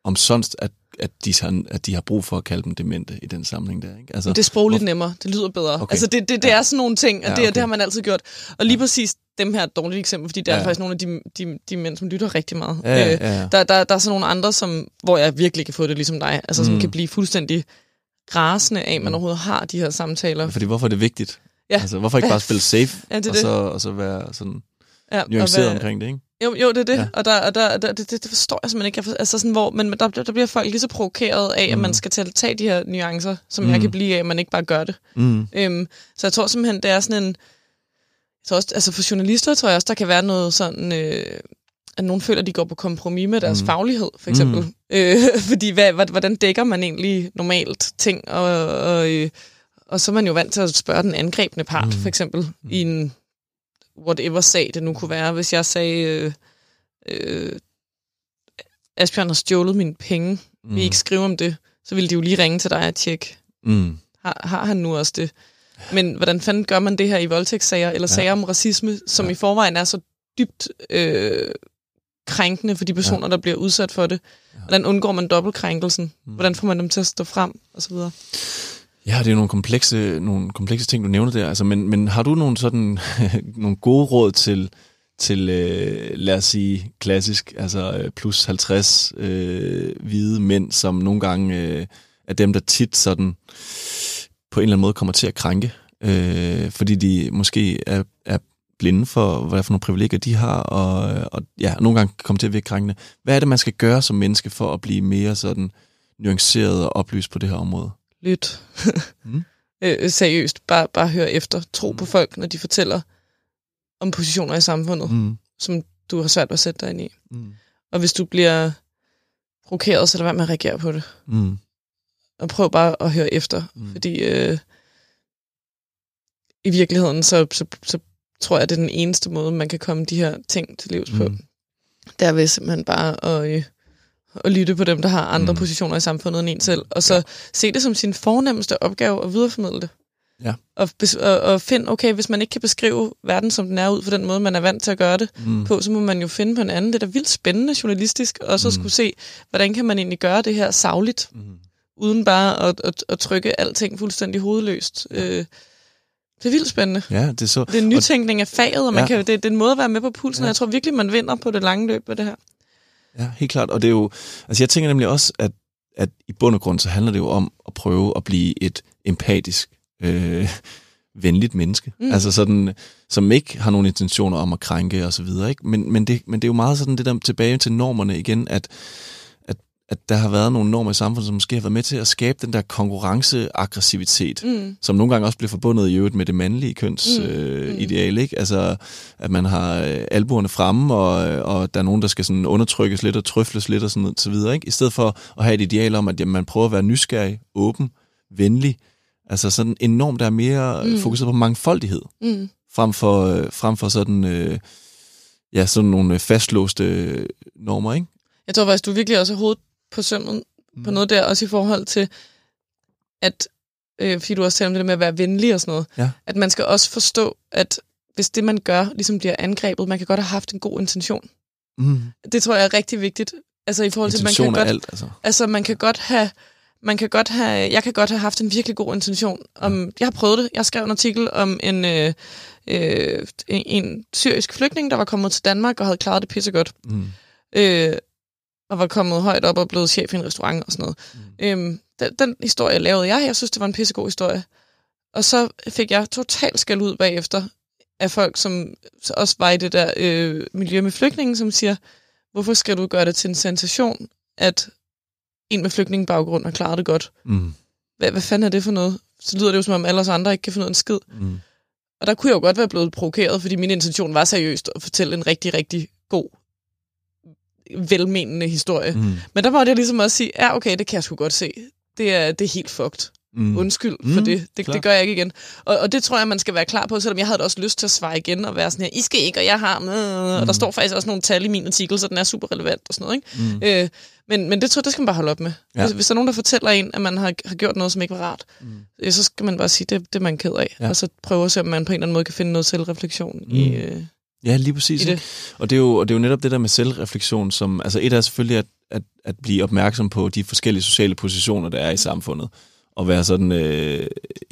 om sådan, at at de, har, at de har brug for at kalde dem demente i den sammenhæng der. Ikke? Altså, det er sprogligt hvor... nemmere, det lyder bedre. Okay. Altså det, det, det ja. er sådan nogle ting, og det, ja, okay. det har man altid gjort. Og lige ja. præcis dem her er et dårligt eksempel, fordi det er ja. faktisk nogle af de, de, de mænd, som lytter rigtig meget. Ja, ja, ja. Øh, der, der, der er så nogle andre, som, hvor jeg virkelig kan få det ligesom dig, altså mm. som kan blive fuldstændig rasende af, at man overhovedet har de her samtaler. Fordi hvorfor er det vigtigt? Ja. Altså, hvorfor ikke bare spille safe, Ja, det og, det. så, og så være sådan Ja, nuanceret omkring det, ikke? Jo, jo, det er det. Ja. Og, der, og der, der, det, det, forstår jeg simpelthen ikke. Jeg for, altså sådan, hvor, men der, der bliver folk lige så provokeret af, mm. at man skal tage, tage de her nuancer, som mm. jeg Mm. kan blive af, at man ikke bare gør det. Mm. Øhm, så jeg tror simpelthen, det er sådan en... Jeg tror også, altså for journalister tror jeg også, der kan være noget sådan... Øh, at nogen føler, at de går på kompromis med deres Mm. mm. faglighed, for eksempel. Mm. Øh, fordi hvad, hvordan dækker man egentlig normalt ting? Og, og, øh, og så er man jo vant til at spørge den angrebne part, Mm. mm. for eksempel, mm. i en whatever sag det nu kunne være. Hvis jeg sagde, øh, øh, Asbjørn har stjålet mine penge, mm. vi ikke skrive om det, så ville de jo lige ringe til dig og tjekke, Mm. har, har han nu også det? Men hvordan fanden gør man det her i voldtægtssager, eller Ja. sager om racisme, som Ja. i forvejen er så dybt øh, krænkende for de personer, ja. der bliver udsat for det? Hvordan undgår man dobbeltkrænkelsen? Mm. Hvordan får man dem til at stå frem? Og så videre. Ja, det er nogle komplekse, nogle komplekse ting, du nævner der. Altså, men, men har du nogle, sådan, nogle gode råd til, til øh, lad os sige, klassisk, altså øh, plus 50 øh, hvide mænd, som nogle gange øh, er dem, der tit sådan på en eller anden måde kommer til at krænke, øh, fordi de måske er, er blinde for, hvad for nogle privilegier de har, og, øh, og ja, nogle gange kommer til at virke krænkende. Hvad er det, man skal gøre som menneske for at blive mere sådan nuanceret og oplyst på det her område? Lyt. Mm. øh, seriøst. Bare, bare hør efter. Tro Mm. på folk, når de fortæller om positioner i samfundet, mm. Som du har svært ved at sætte dig ind i. Mm. Og hvis du bliver provokeret, så lad være med at reagere på det. Mm. Og prøv bare at høre efter. Mm. Fordi øh, i virkeligheden, så, så, så tror jeg, det er den eneste måde, man kan komme de her ting til livs på. Mm. Det er ved simpelthen bare at, øh, at lytte på dem, der har andre Mm. positioner i samfundet end en selv. Og så ja. se det som sin fornemmeste opgave at videreformidle det. Ja. Og, og, og finde, okay, hvis man ikke kan beskrive verden, som den er ud for den måde, man er vant til at gøre det Mm. på, så må man jo finde på en anden. Det er da vildt spændende journalistisk, og så Mm. skulle se, hvordan kan man egentlig gøre det her savligt, Mm. uden bare at, at, at trykke alting fuldstændig hovedløst. Øh, det er vildt spændende. Ja, det er så... Det er en nytænkning af faget, og man Ja. ja. kan, det, det er en måde at være med på pulsen, Ja. ja. og jeg tror virkelig, man vinder på det lange løb med det her. Ja, helt klart. Og det er jo... Altså, jeg tænker nemlig også, at, at i bund og grund, så handler det jo om at prøve at blive et empatisk, øh, venligt menneske. Mm. Altså sådan, som ikke har nogen intentioner om at krænke og så videre, ikke? Men, men, det, men det er jo meget sådan det der tilbage til normerne igen, at, at, der har været nogle normer i samfundet, som måske har været med til at skabe den der konkurrenceaggressivitet, Mm. som nogle gange også bliver forbundet i øvrigt med det mandlige køns Mm. øh, Mm. ideal, ikke? Altså, at man har øh, albuerne fremme, og, og der er nogen, der skal sådan undertrykkes lidt og trøfles lidt og sådan noget, så videre, ikke? I stedet for at have et ideal om, at jamen, man prøver at være nysgerrig, åben, venlig, altså sådan enormt, der er mere mm. Fokuseret på mangfoldighed, Mm. frem for, øh, frem for sådan, øh, ja, sådan nogle fastlåste normer, ikke? Jeg tror faktisk, du virkelig også har hovedet på sømmet mm. på noget der, også i forhold til, at, øh, fordi du også taler om det der med at være venlig og sådan noget, Ja. at man skal også forstå, at hvis det, man gør, ligesom bliver angrebet, man kan godt have haft en god intention. Mm. Det tror jeg er rigtig vigtigt. Altså i forhold til, at man Intention kan er godt, alt, altså. altså man kan godt have, man kan godt have, jeg kan godt have haft en virkelig god intention. Om, jeg har prøvet det. Jeg skrev en artikel om en, øh, øh, en, en syrisk flygtning, der var kommet til Danmark og havde klaret det pissegodt. Mm. Øh, og var kommet højt op og blevet chef i en restaurant og sådan noget. Mm. Øhm, den, den historie lavede jeg. Jeg synes, det var en pissegod historie. Og så fik jeg totalt skæld ud bagefter af folk, som også var i det der øh, miljø med flygtningen, som siger, hvorfor skal du gøre det til en sensation, at en med flygtningebaggrund har klaret det godt? Mm. Hvad, hvad fanden er det for noget? Så lyder det jo, som om alle os andre ikke kan finde ud af en skid. Mm. Og der kunne jeg jo godt være blevet provokeret, fordi min intention var seriøst at fortælle en rigtig, rigtig god, velmenende historie. Mm. Mm. Men der måtte jeg ligesom også sige, ja okay, det kan jeg sgu godt se. Det er, det er helt fucked. Mm. Undskyld Mm, for det. Det, klar. det gør jeg ikke igen. Og, og det tror jeg, man skal være klar på, selvom jeg havde også lyst til at svare igen og være sådan her, I skal ikke, og jeg har med. Og Mm. der står faktisk også nogle tal i min artikel, så den er super relevant og sådan noget. Ikke? Mm. Øh, men, men det tror jeg, det skal man bare holde op med. Ja. Hvis, hvis der er nogen, der fortæller en, at man har, har gjort noget, som ikke var rart, Mm. øh, så skal man bare sige, det, det er man ked af. Ja. Og så prøve at se, om man på en eller anden måde kan finde noget selvreflektion mm. i, Mm. øh, Ja, lige præcis. i det. Og det, er jo, og det er jo netop det der med selvreflektion, som, altså et er selvfølgelig at, at, at blive opmærksom på de forskellige sociale positioner, der er i samfundet, og være sådan, øh,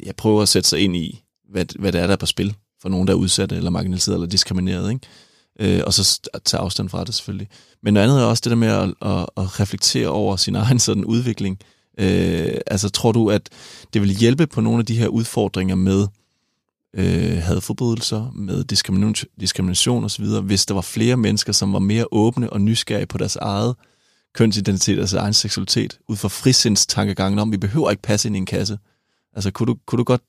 jeg prøver at sætte sig ind i, hvad, hvad det er, der er på spil for nogen, der er udsatte, eller marginaliseret, eller diskrimineret, ikke? Øh, og så tage afstand fra det selvfølgelig. Men noget andet er også det der med at, at, at reflektere over sin egen sådan udvikling, Øh, altså, tror du, at det vil hjælpe på nogle af de her udfordringer med øh, hadforbrydelser, med diskrimination, diskrimination osv., hvis der var flere mennesker, som var mere åbne og nysgerrige på deres eget kønsidentitet, altså egen seksualitet, ud fra frisindstankegangen om, vi behøver ikke passe ind i en kasse. Altså, kunne du, kunne du godt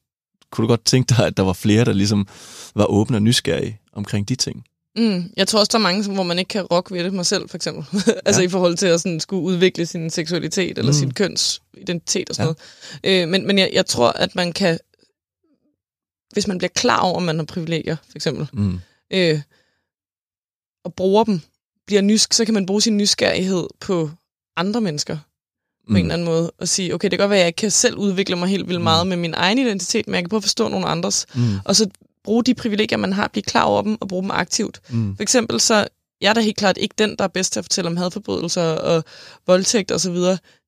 kunne du godt tænke dig, at der var flere, der ligesom var åbne og nysgerrige omkring de ting? Mm, jeg tror også, der er mange, hvor man ikke kan rock ved det, mig selv for eksempel. altså ja. i forhold til at sådan, skulle udvikle sin seksualitet eller mm. sin kønsidentitet og sådan ja. noget. Øh, men men jeg, jeg tror, at man kan, hvis man bliver klar over, at man har privilegier, for eksempel, mm. øh, og bruger dem, bliver nysk, så kan man bruge sin nysgerrighed på andre mennesker på mm. en eller anden måde, og sige, okay, det kan godt være, at jeg ikke kan selv udvikle mig helt vildt meget mm. med min egen identitet, men jeg kan prøve at forstå nogle andres, mm. og så bruge de privilegier, man har, blive klar over dem og bruge dem aktivt. Mm. For eksempel så, jeg er da helt klart ikke den, der er bedst til at fortælle om hadforbrydelser og voldtægt osv.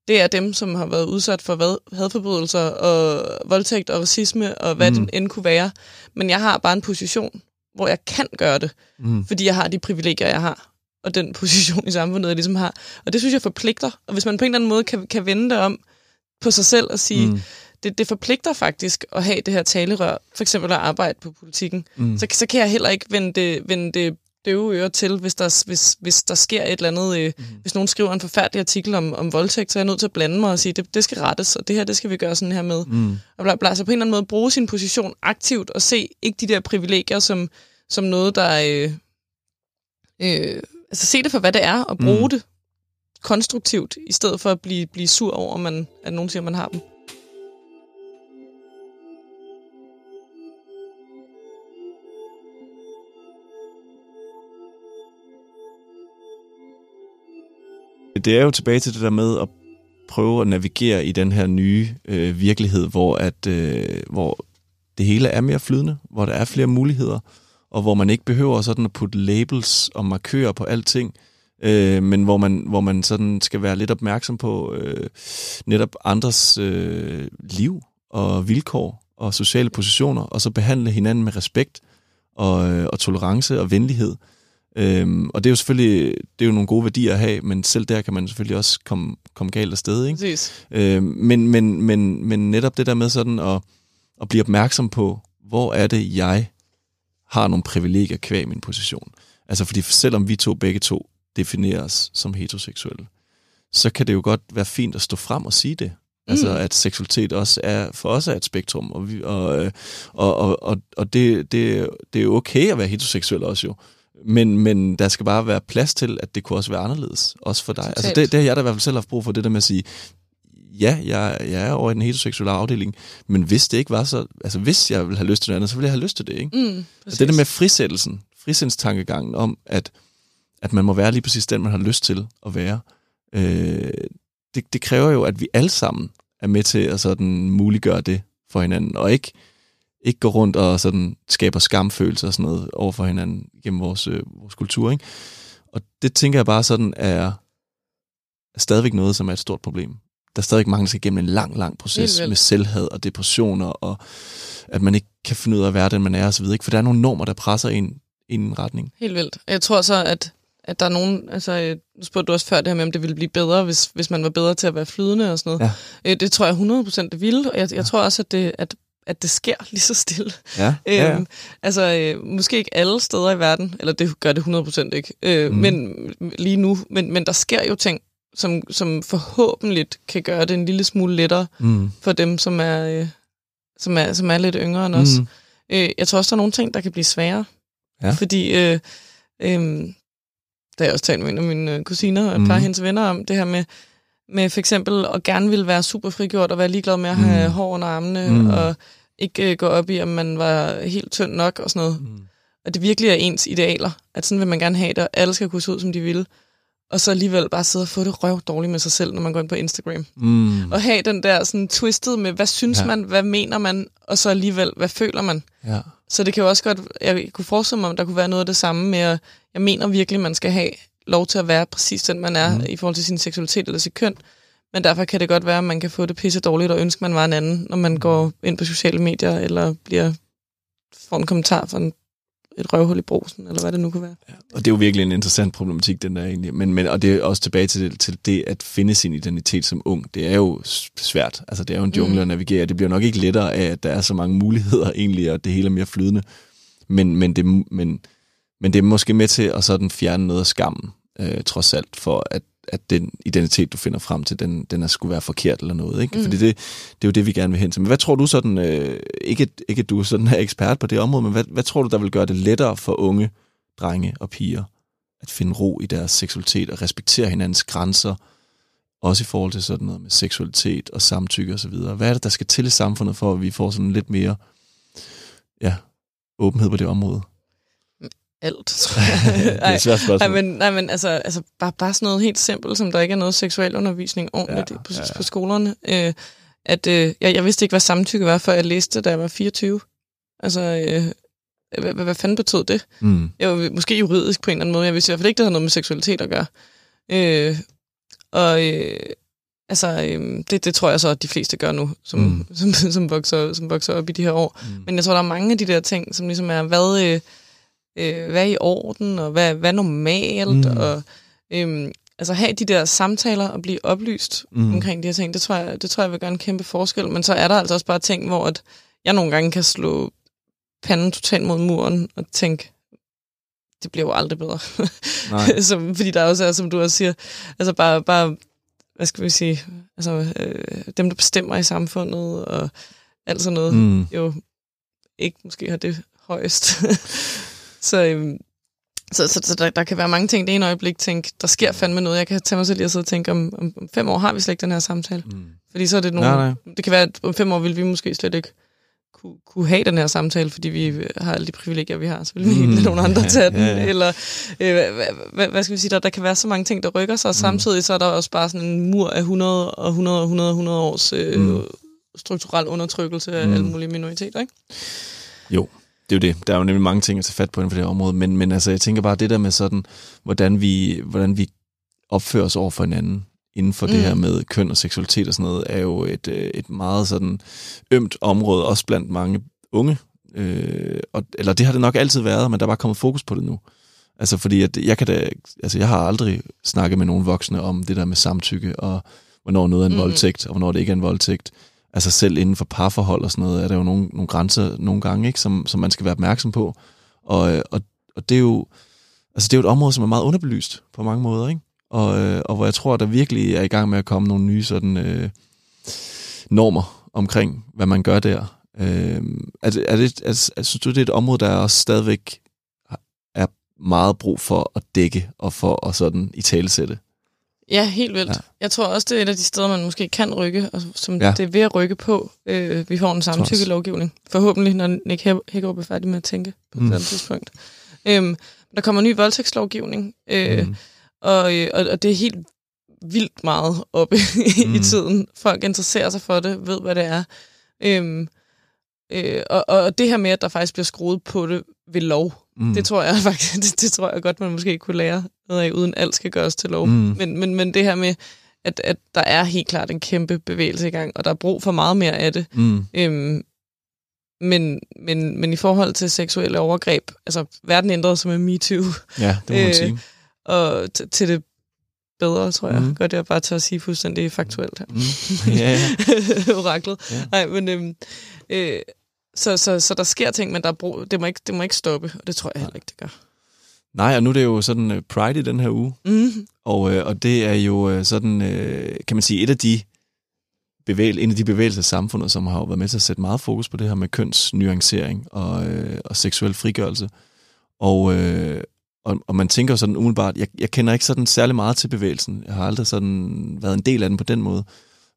Det er dem, som har været udsat for hvad, hadforbrydelser og voldtægt og racisme og hvad mm. det end kunne være. Men jeg har bare en position, hvor jeg kan gøre det, mm. fordi jeg har de privilegier, jeg har og den position i samfundet, jeg ligesom har. Og det synes jeg forpligter. Og hvis man på en eller anden måde kan, kan vende det om på sig selv og sige, mm. det, det forpligter faktisk at have det her talerør, for eksempel at arbejde på politikken, mm. så, så kan jeg heller ikke vende det, vende det døve ører til, hvis der, hvis, hvis der sker et eller andet, øh, mm. hvis nogen skriver en forfærdelig artikel om, om voldtægt, så er jeg nødt til at blande mig og sige, det, det skal rettes, og det her, det skal vi gøre sådan her med. Mm. Og bla, bla, så på en eller anden måde bruge sin position aktivt og se ikke de der privilegier som, som noget, der... Øh, øh, altså se det for, hvad det er, og bruge mm. det konstruktivt, i stedet for at blive, blive sur over, man, at nogen siger, man har dem. Det er jo tilbage til det der med at prøve at navigere i den her nye øh, virkelighed, hvor at øh, hvor det hele er mere flydende, hvor der er flere muligheder, og hvor man ikke behøver sådan at putte labels og markører på alting, øh, men hvor man, hvor man sådan skal være lidt opmærksom på øh, netop andres øh, liv og vilkår og sociale positioner, og så behandle hinanden med respekt og, øh, og tolerance og venlighed. Øhm, og det er jo selvfølgelig det er jo nogle gode værdier at have, men selv der kan man selvfølgelig også komme, komme galt afsted. Ikke? Præcis. Øhm, men, men, men, men netop det der med sådan at, at blive opmærksom på, hvor er det, jeg har nogle privilegier kvæg min position. Altså fordi selvom vi to begge to defineres som heteroseksuelle, så kan det jo godt være fint at stå frem og sige det. Altså mm. at seksualitet også er for os er et spektrum, og, vi, og, øh, og, og, og, og det, det, det er jo okay at være heteroseksuel også jo. Men, men der skal bare være plads til, at det kunne også være anderledes, også for dig. Totalt. Altså det, det har jeg da i hvert fald selv haft brug for, det der med at sige, ja, jeg, jeg er over i den heteroseksuelle afdeling, men hvis det ikke var så, altså hvis jeg ville have lyst til noget andet, så ville jeg have lyst til det, ikke? Mm, det der med frisættelsen, frisindstankegangen om, at, at man må være lige præcis den, man har lyst til at være, øh, det, det kræver jo, at vi alle sammen er med til at sådan muliggøre det for hinanden, og ikke, ikke gå rundt og sådan skaber skamfølelse og sådan noget over for hinanden gennem vores, øh, vores kultur, ikke? Og det tænker jeg bare sådan er, er stadigvæk noget, som er et stort problem der er stadig mange, der skal igennem en lang, lang proces med selvhed og depressioner, og at man ikke kan finde ud af at være den, man er osv. For der er nogle normer, der presser en i en retning. Helt vildt. Jeg tror så, at, at der er nogen, altså øh, nu spurgte du også før det her med, om det ville blive bedre, hvis, hvis man var bedre til at være flydende og sådan noget. Ja. Øh, det tror jeg 100% det ville, og jeg, jeg ja. tror også, at det, at at det sker lige så stille. Ja, ja, ja. Øhm, altså, øh, måske ikke alle steder i verden, eller det gør det 100% ikke, øh, mm. men lige nu, men, men der sker jo ting, som, som forhåbentlig kan gøre det en lille smule lettere mm. for dem, som er, øh, som er, som er lidt yngre end os. Mm. Øh, jeg tror også, der er nogle ting, der kan blive svære. Ja. Fordi, øh, øh, da jeg også talt med en af mine øh, kusiner og mm. plejer hendes venner om det her med, med for eksempel at gerne ville være super frigjort og være ligeglad med at have mm. hår under armene mm. og ikke øh, gå op i, om man var helt tynd nok og sådan noget. Mm. Og det virkelig er ens idealer, at sådan vil man gerne have det, og alle skal kunne se ud, som de vil og så alligevel bare sidde og få det røv dårligt med sig selv, når man går ind på Instagram. Mm. Og have den der sådan twisted med, hvad synes ja. man, hvad mener man, og så alligevel, hvad føler man. Ja. Så det kan jo også godt, jeg kunne forestille mig, at der kunne være noget af det samme med, at jeg mener virkelig, man skal have lov til at være præcis den, man er, mm. i forhold til sin seksualitet eller sit køn. Men derfor kan det godt være, at man kan få det pisse dårligt og ønske, man var en anden, når man går ind på sociale medier, eller bliver får en kommentar fra en et røvhul i brosen, eller hvad det nu kan være. Ja, og det er jo virkelig en interessant problematik, den der egentlig. Men, men, og det er også tilbage til det, til det at finde sin identitet som ung. Det er jo svært. Altså, det er jo en jungle mm. at navigere. Det bliver nok ikke lettere af, at der er så mange muligheder egentlig, og det hele er mere flydende. Men, men, det, men, men det er måske med til at sådan fjerne noget af skammen, øh, trods alt, for at, at den identitet, du finder frem til, den, den er skulle være forkert eller noget. Ikke? Mm. Fordi det, det er jo det, vi gerne vil hen til. Men hvad tror du sådan, øh, ikke, ikke at du sådan er ekspert på det område, men hvad, hvad tror du, der vil gøre det lettere for unge drenge og piger at finde ro i deres seksualitet og respektere hinandens grænser, også i forhold til sådan noget med seksualitet og samtykke osv. Hvad er det, der skal til i samfundet, for at vi får sådan lidt mere ja, åbenhed på det område? Alt, tror jeg. det er et svært spørgsmål. Nej, men, nej, men altså, altså bare, bare sådan noget helt simpelt, som der ikke er noget seksualundervisning ordentligt ja, på, ja, ja. på skolerne. Øh, at øh, jeg, jeg vidste ikke, hvad samtykke var, før jeg læste, da jeg var 24. Altså, øh, hvad, hvad, hvad fanden betød det? Mm. Jeg var måske juridisk på en eller anden måde. Jeg vidste i hvert fald ikke, det havde noget med seksualitet at gøre. Øh, og øh, altså, øh, det, det tror jeg så, at de fleste gør nu, som, mm. som, som, som, vokser, som vokser op i de her år. Mm. Men jeg tror, der er mange af de der ting, som ligesom er, hvad... Øh, øh, hvad er i orden, og hvad, hvad er normalt, mm. og øh, altså have de der samtaler og blive oplyst mm. omkring de her ting, det tror, jeg, det tror jeg vil gøre en kæmpe forskel. Men så er der altså også bare ting, hvor at jeg nogle gange kan slå panden totalt mod muren og tænke, det bliver jo aldrig bedre. Nej. som, fordi der også er, som du også siger, altså bare, bare hvad skal vi sige, altså øh, dem, der bestemmer i samfundet og alt sådan noget, mm. jo ikke måske har det højst. Så, øhm, så, så, så der, der kan være mange ting. Det ene øjeblik tænke, der sker fandme noget. Jeg kan tage mig selv lige og sidde og tænke, om, om, om fem år har vi slet ikke den her samtale. Mm. Fordi så er det nogle... Nej, nej. Det kan være, at om fem år vil vi måske slet ikke kunne, kunne have den her samtale, fordi vi har alle de privilegier, vi har. Så vil vi ikke mm. lade nogen andre tage den. Ja, ja. Eller øh, hvad, hvad, skal vi sige, der, der kan være så mange ting, der rykker sig. Mm. Samtidig så er der også bare sådan en mur af 100 og 100 og 100 100 års øh, mm. strukturel undertrykkelse af mm. alle mulige minoriteter, ikke? Jo, det er jo det. Der er jo nemlig mange ting at tage fat på inden for det her område, men, men altså, jeg tænker bare, det der med sådan, hvordan vi, hvordan vi opfører os over for hinanden inden for mm. det her med køn og seksualitet og sådan noget, er jo et, øh, et meget sådan ømt område, også blandt mange unge. Øh, og, eller det har det nok altid været, men der er bare kommet fokus på det nu. Altså fordi, at jeg kan da, altså jeg har aldrig snakket med nogen voksne om det der med samtykke, og hvornår noget er en mm. voldtægt, og hvornår det ikke er en voldtægt altså selv inden for parforhold og sådan noget, er der jo nogle, nogle grænser nogle gange, ikke, som, som man skal være opmærksom på. Og, øh, og, og det er jo altså det er jo et område, som er meget underbelyst på mange måder, ikke? Og, øh, og hvor jeg tror, der virkelig er i gang med at komme nogle nye sådan øh, normer omkring, hvad man gør der. Øh, er det, er det, er, er, synes du, det er et område, der også stadigvæk er meget brug for at dække og for at sådan i talesætte? Ja, helt vildt. Ja. Jeg tror også, det er et af de steder, man måske kan rykke, og som ja. det er ved at rykke på. Øh, vi får en samtykkelovgivning. Forhåbentlig, når Nick Hækkerup er færdig med at tænke på mm. et tidspunkt. Øhm, der kommer en ny voldtægtslovgivning, øh, mm. og, øh, og, og det er helt vildt meget oppe mm. i tiden. Folk interesserer sig for det, ved, hvad det er. Øhm, øh, og, og det her med, at der faktisk bliver skruet på det ved lov, Mm. Det tror jeg faktisk, det, det tror jeg godt, man måske kunne lære noget af, uden alt skal gøres til lov. Mm. Men, men, men det her med, at, at der er helt klart en kæmpe bevægelse i gang, og der er brug for meget mere af det. Mm. Øhm, men, men, men i forhold til seksuelle overgreb, altså verden ændrede sig med MeToo. Ja, det må man øh, sige. Og til det bedre, tror jeg. Mm. Godt, jeg bare tør at sige fuldstændig faktuelt her. Mm. Ja. Oraklet. Ja. Nej, men øhm, øh, så, så, så der sker ting, men der er brug, det, må ikke, det må ikke stoppe, og det tror jeg heller ikke, det gør. Nej, og nu er det jo sådan uh, Pride i den her uge, mm. og, uh, og det er jo uh, sådan, uh, kan man sige, et af de bevægel, en af de bevægelser i samfundet, som har været med til at sætte meget fokus på det her med kønsnuancering og, uh, og seksuel frigørelse. Og, uh, og, og man tænker sådan umiddelbart, jeg, jeg kender ikke sådan særlig meget til bevægelsen. Jeg har aldrig sådan været en del af den på den måde.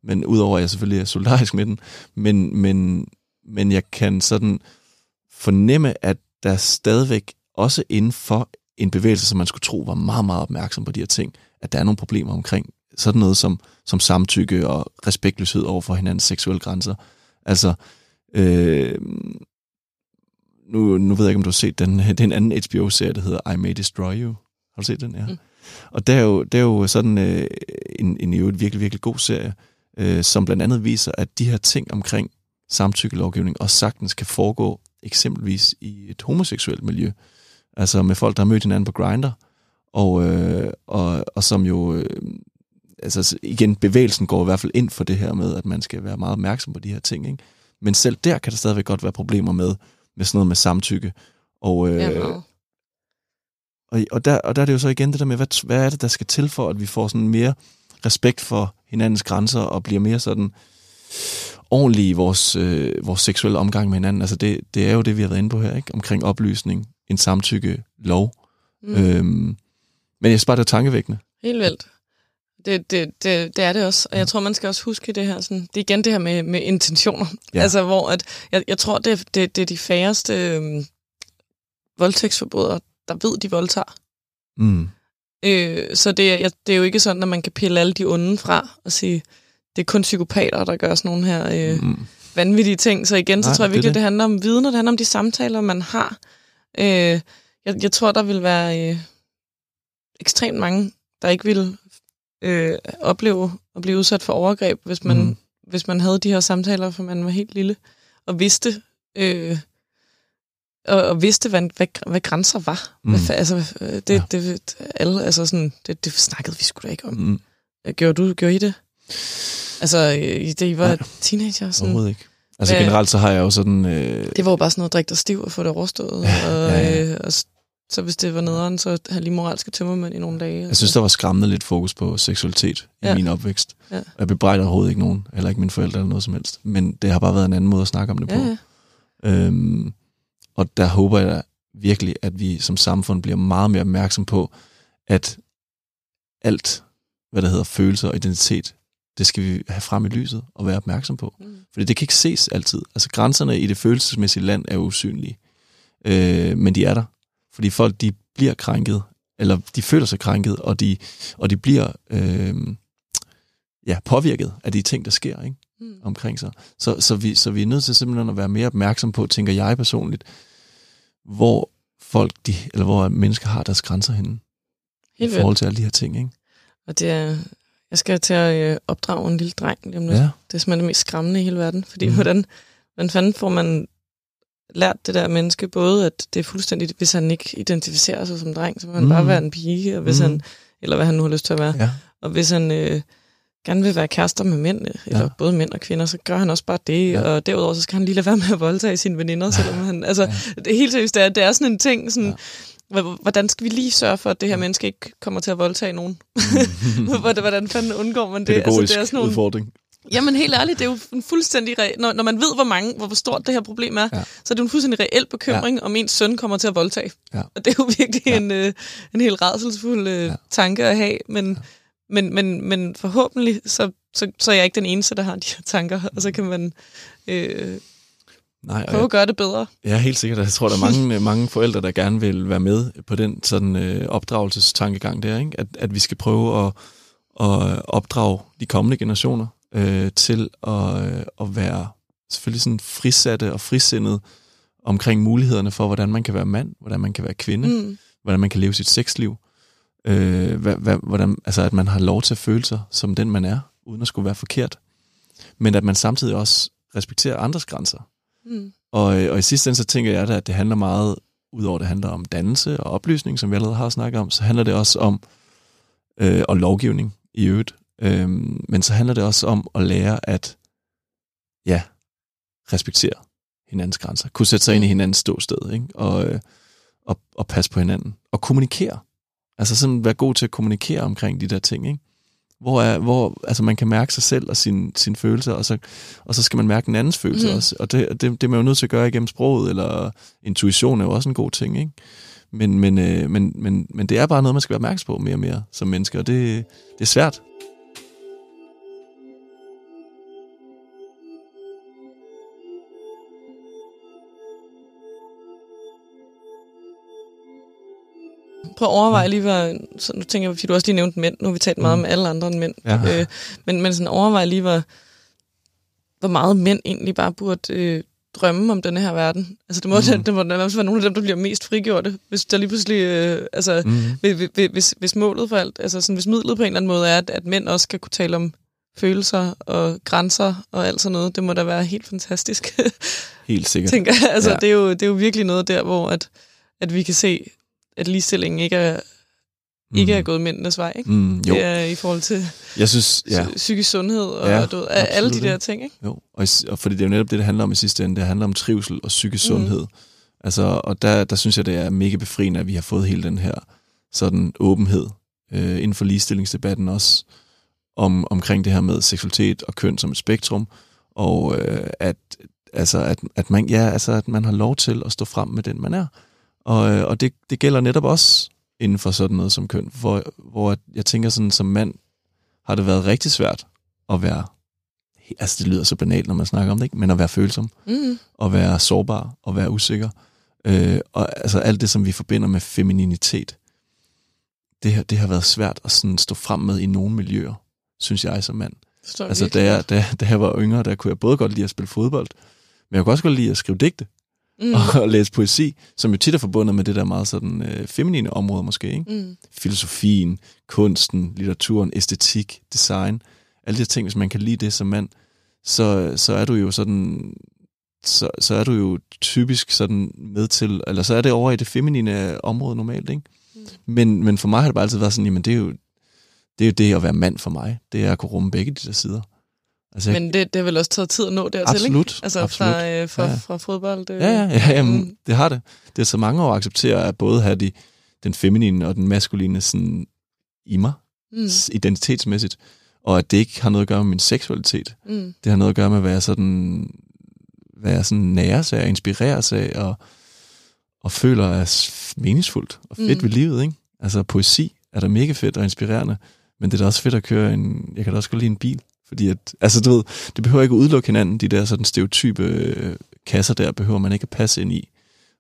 Men udover at jeg selvfølgelig er solidarisk med den. Men, men, men jeg kan sådan fornemme, at der stadigvæk også inden for en bevægelse, som man skulle tro var meget, meget opmærksom på de her ting, at der er nogle problemer omkring sådan noget som, som samtykke og respektløshed over for hinandens seksuelle grænser. Altså, øh, nu, nu ved jeg ikke, om du har set den. Det er en anden HBO-serie, der hedder I May Destroy You. Har du set den? Ja. Mm. Og det er jo, det er jo sådan øh, en, en, en virkelig, virkelig god serie, øh, som blandt andet viser, at de her ting omkring samtykkelovgivning også sagtens kan foregå eksempelvis i et homoseksuelt miljø. Altså med folk, der har mødt hinanden på Grindr, og, øh, og, og som jo, øh, altså igen, bevægelsen går i hvert fald ind for det her med, at man skal være meget opmærksom på de her ting. Ikke? Men selv der kan der stadigvæk godt være problemer med, med sådan noget med samtykke. Og, øh, Ja, og, og, der, og der er det jo så igen det der med, hvad, hvad er det, der skal til for, at vi får sådan mere respekt for hinandens grænser, og bliver mere sådan ordentlige i vores, øh, vores seksuelle omgang med hinanden. Altså det, det er jo det, vi har været inde på her, ikke? omkring oplysning, en samtykke lov. Mm. Øhm, men jeg synes bare, det er tankevækkende. Helt vildt. Det, det, det, det er det også. Og jeg tror, man skal også huske det her. Sådan, det er igen det her med, med intentioner. Ja. Altså, hvor at, jeg, jeg tror, det, det, det er de færreste øhm, voldtægtsforbrydere, der ved, de voldtager. Mm. Øh, så det, er- jeg, det er jo ikke sådan, at man kan pille alle de onde fra og sige, det er kun psykopater, der gør sådan nogle her øh, Mm. vanvittige ting. Så igen, så Nej, tror jeg virkelig, det, det. det handler om viden, og det handler om de samtaler, man har. Øh, jeg, jeg tror, der vil være øh, ekstremt mange, der ikke vil øh, opleve at blive udsat for overgreb, hvis man, mm. hvis man havde de her samtaler, for man var helt lille, og vidste, øh, og, og vidste, hvad, hvad, hvad grænser var. Mm. Mhm. Hvad, altså, øh, det, Ja. det, det, alle, altså sådan, det, det snakkede vi sgu da ikke om. Mm. Gjorde du, gjorde I det? Altså, øh, I- det I var Nej. teenager? Sådan, Overhovedet ikke. Altså Hvad- generelt så har jeg jo sådan... Øh, det var jo bare sådan noget, drik dig stiv og få det overstået. Ja, og, ja, ja. Øh, og så hvis det var nederen, så havde lige moralske tømmermænd i nogle dage. jeg synes, der var skræmmende lidt fokus på seksualitet i Ja. min opvækst. Ja. Og jeg bebrejder overhovedet ikke nogen, heller ikke mine forældre eller noget som helst. Men det har bare været en anden måde at snakke om det ja, på. ja. Øhm, og der håber jeg da virkelig, at vi som samfund bliver meget mere opmærksom på, at alt, hvad der hedder følelser og identitet, det skal vi have frem i lyset og være opmærksom på. Mm. Fordi det kan ikke ses altid. Altså grænserne i det følelsesmæssige land er usynlige. Øh, men de er der. Fordi folk, de bliver krænket, eller de føler sig krænket, og de, og de bliver øh, ja, påvirket af de ting, der sker ikke? Mm. omkring sig. Så, så, vi, så vi er nødt til simpelthen at være mere opmærksom på, tænker jeg personligt, hvor folk, de, eller hvor mennesker har deres grænser henne, Helt i forhold til alle de her ting. Ikke? Og det er, jeg skal til at øh, opdrage en lille dreng lige om lidt. Ja. Det er simpelthen det mest skræmmende i hele verden. Fordi Mhm. mm. hvordan, hvordan fanden får man lært det der menneske, både at det er fuldstændigt, hvis han ikke identificerer sig som dreng, så må han Mhm. mm. bare være en pige, og hvis Mhm. mm. han, eller hvad han nu har lyst til at være. Ja. Og hvis han øh, gerne vil være kærester med mænd, øh, eller Ja. både mænd og kvinder, så gør han også bare det. Ja. Og derudover, så skal han lige lade være med at voldtage sine veninder, selvom han... Altså, Ja. det helt seriøst, det er, det er sådan en ting, sådan... Ja. Hvordan skal vi lige sørge for, at det her menneske ikke kommer til at voldtage nogen? hvordan, fanden undgår man det? Pædagogisk altså, det er sådan nogle, udfordring. Jamen helt ærligt, det er jo en fuldstændig re- når, når man ved, hvor mange, hvor stort det her problem er, Ja. så er det jo en fuldstændig reel bekymring, ja. om ens søn kommer til at voldtage. Ja. Og det er jo virkelig Ja. en, øh, en helt redselsfuld øh, ja. tanke at have, men, ja. men, men, men forhåbentlig, så, så, så er jeg ikke den eneste, der har de her tanker, og så kan man øh, Nej, jeg, at gøre det bedre. er helt sikkert, jeg tror, der er mange, mange forældre, der gerne vil være med på den sådan øh, opdragelsestankegang der, ikke? At, at vi skal prøve at, at opdrage de kommende generationer øh, til at, øh, at være selvfølgelig sådan frisatte og frisindede omkring mulighederne for, hvordan man kan være mand, hvordan man kan være kvinde. Mm. hvordan man kan leve sit sexliv. Øh, hvad, hvad, hvordan, altså at man har lov til at føle sig som den, man er, uden at skulle være forkert. Men at man samtidig også respekterer andres grænser. Mm. Og, og i sidste ende, så tænker jeg da, at det handler meget, udover det handler om dannelse og oplysning, som vi allerede har snakket om, så handler det også om, øh, og lovgivning i øvrigt, øh, men så handler det også om at lære at, ja, respektere hinandens grænser, kunne sætte sig ind i hinandens ståsted, ikke? Og, øh, og, og passe på hinanden, og kommunikere. Altså sådan være god til at kommunikere omkring de der ting, ikke? Hvor, er, hvor altså man kan mærke sig selv og sine sin følelser, og så, og så skal man mærke den andens følelser Mhm. også. Og det, det, det er man jo nødt til at gøre igennem sproget, eller intuition er jo også en god ting, ikke? Men, men, øh, men, men, men det er bare noget, man skal være opmærksom på mere og mere som menneske, og det, det er svært. Prøv at overveje lige, hvad, så nu tænker jeg, fordi du også lige nævnte mænd, nu har vi talt meget Mm. om alle andre end mænd, Ja. øh, men, men sådan overvej lige, hvor, hvor meget mænd egentlig bare burde øh, drømme om den her verden. Altså det må, mm. det må nærmest være nogle af dem, der bliver mest frigjorte, hvis der lige pludselig, øh, altså Mm. hvis, hvis, hvis målet for alt, altså sådan, hvis midlet på en eller anden måde er, at, at mænd også skal kunne tale om følelser og grænser og alt sådan noget. Det må da være helt fantastisk, Helt sikkert. tænker. Altså, ja. det, er jo, det er jo virkelig noget der, hvor at, at vi kan se, at ligestillingen ikke er, ikke er gået mændenes vej. Ikke? Mm, jo, Det er i forhold til jeg synes, ja, psykisk sundhed og Ja, du ved, alle de der ting. Ikke? jo. Og, og fordi det er jo netop det, det handler om i sidste ende. Det handler om trivsel og psykisk Mm. sundhed. Altså, og der, der synes jeg, det er mega befriende, at vi har fået hele den her sådan åbenhed øh, inden for ligestillingsdebatten også, om, omkring det her med seksualitet og køn som et spektrum, og øh, at, altså, at, at, man, ja, altså, at man har lov til at stå frem med den, man er. Og, øh, og det, det gælder netop også inden for sådan noget som køn, hvor, hvor jeg tænker sådan, som mand har det været rigtig svært at være, altså det lyder så banalt, når man snakker om det, ikke? men at være følsom, Mm. at være sårbar, og være usikker. Øh, og altså alt det, som vi forbinder med femininitet, det, har- det har været svært at sådan stå frem med i nogle miljøer, synes jeg som mand. Altså, da jeg, da, da jeg var yngre, der kunne jeg både godt lide at spille fodbold, men jeg kunne også godt lide at skrive digte mm. og læse poesi, som jo tit er forbundet med det der meget sådan øh, feminine område måske, ikke? Mm. Filosofien, kunsten, litteraturen, æstetik, design, alle de her ting, hvis man kan lide det som mand, så, så er du jo sådan, så, så er du jo typisk sådan med til, eller så er det over i det feminine område normalt, ikke? Mm. Men, men for mig har det bare altid været sådan, jamen det er jo det, er jo det at være mand for mig. Det er at kunne rumme begge de der sider. Altså, Men det, det har vel også taget tid at nå dertil, Absolut, ikke? Altså absolut. fra, øh, fra, Ja, fra fodbold. Øh, Ja, ja, ja jamen, det har det. Det er så mange år at acceptere at både have de, den feminine og den maskuline sådan, i mig, Mm. identitetsmæssigt, og at det ikke har noget at gøre med min seksualitet. Mm. Det har noget at gøre med, hvad jeg sådan, hvad jeg sådan næres af, inspireres af, og, og føler er meningsfuldt og fedt Mm. ved livet. Ikke? Altså poesi er da mega fedt og inspirerende, men det er da også fedt at køre en, jeg kan da også godt lide en bil, fordi at, altså du ved, det behøver ikke at udelukke hinanden, de der sådan stereotype øh, kasser der, behøver man ikke at passe ind i.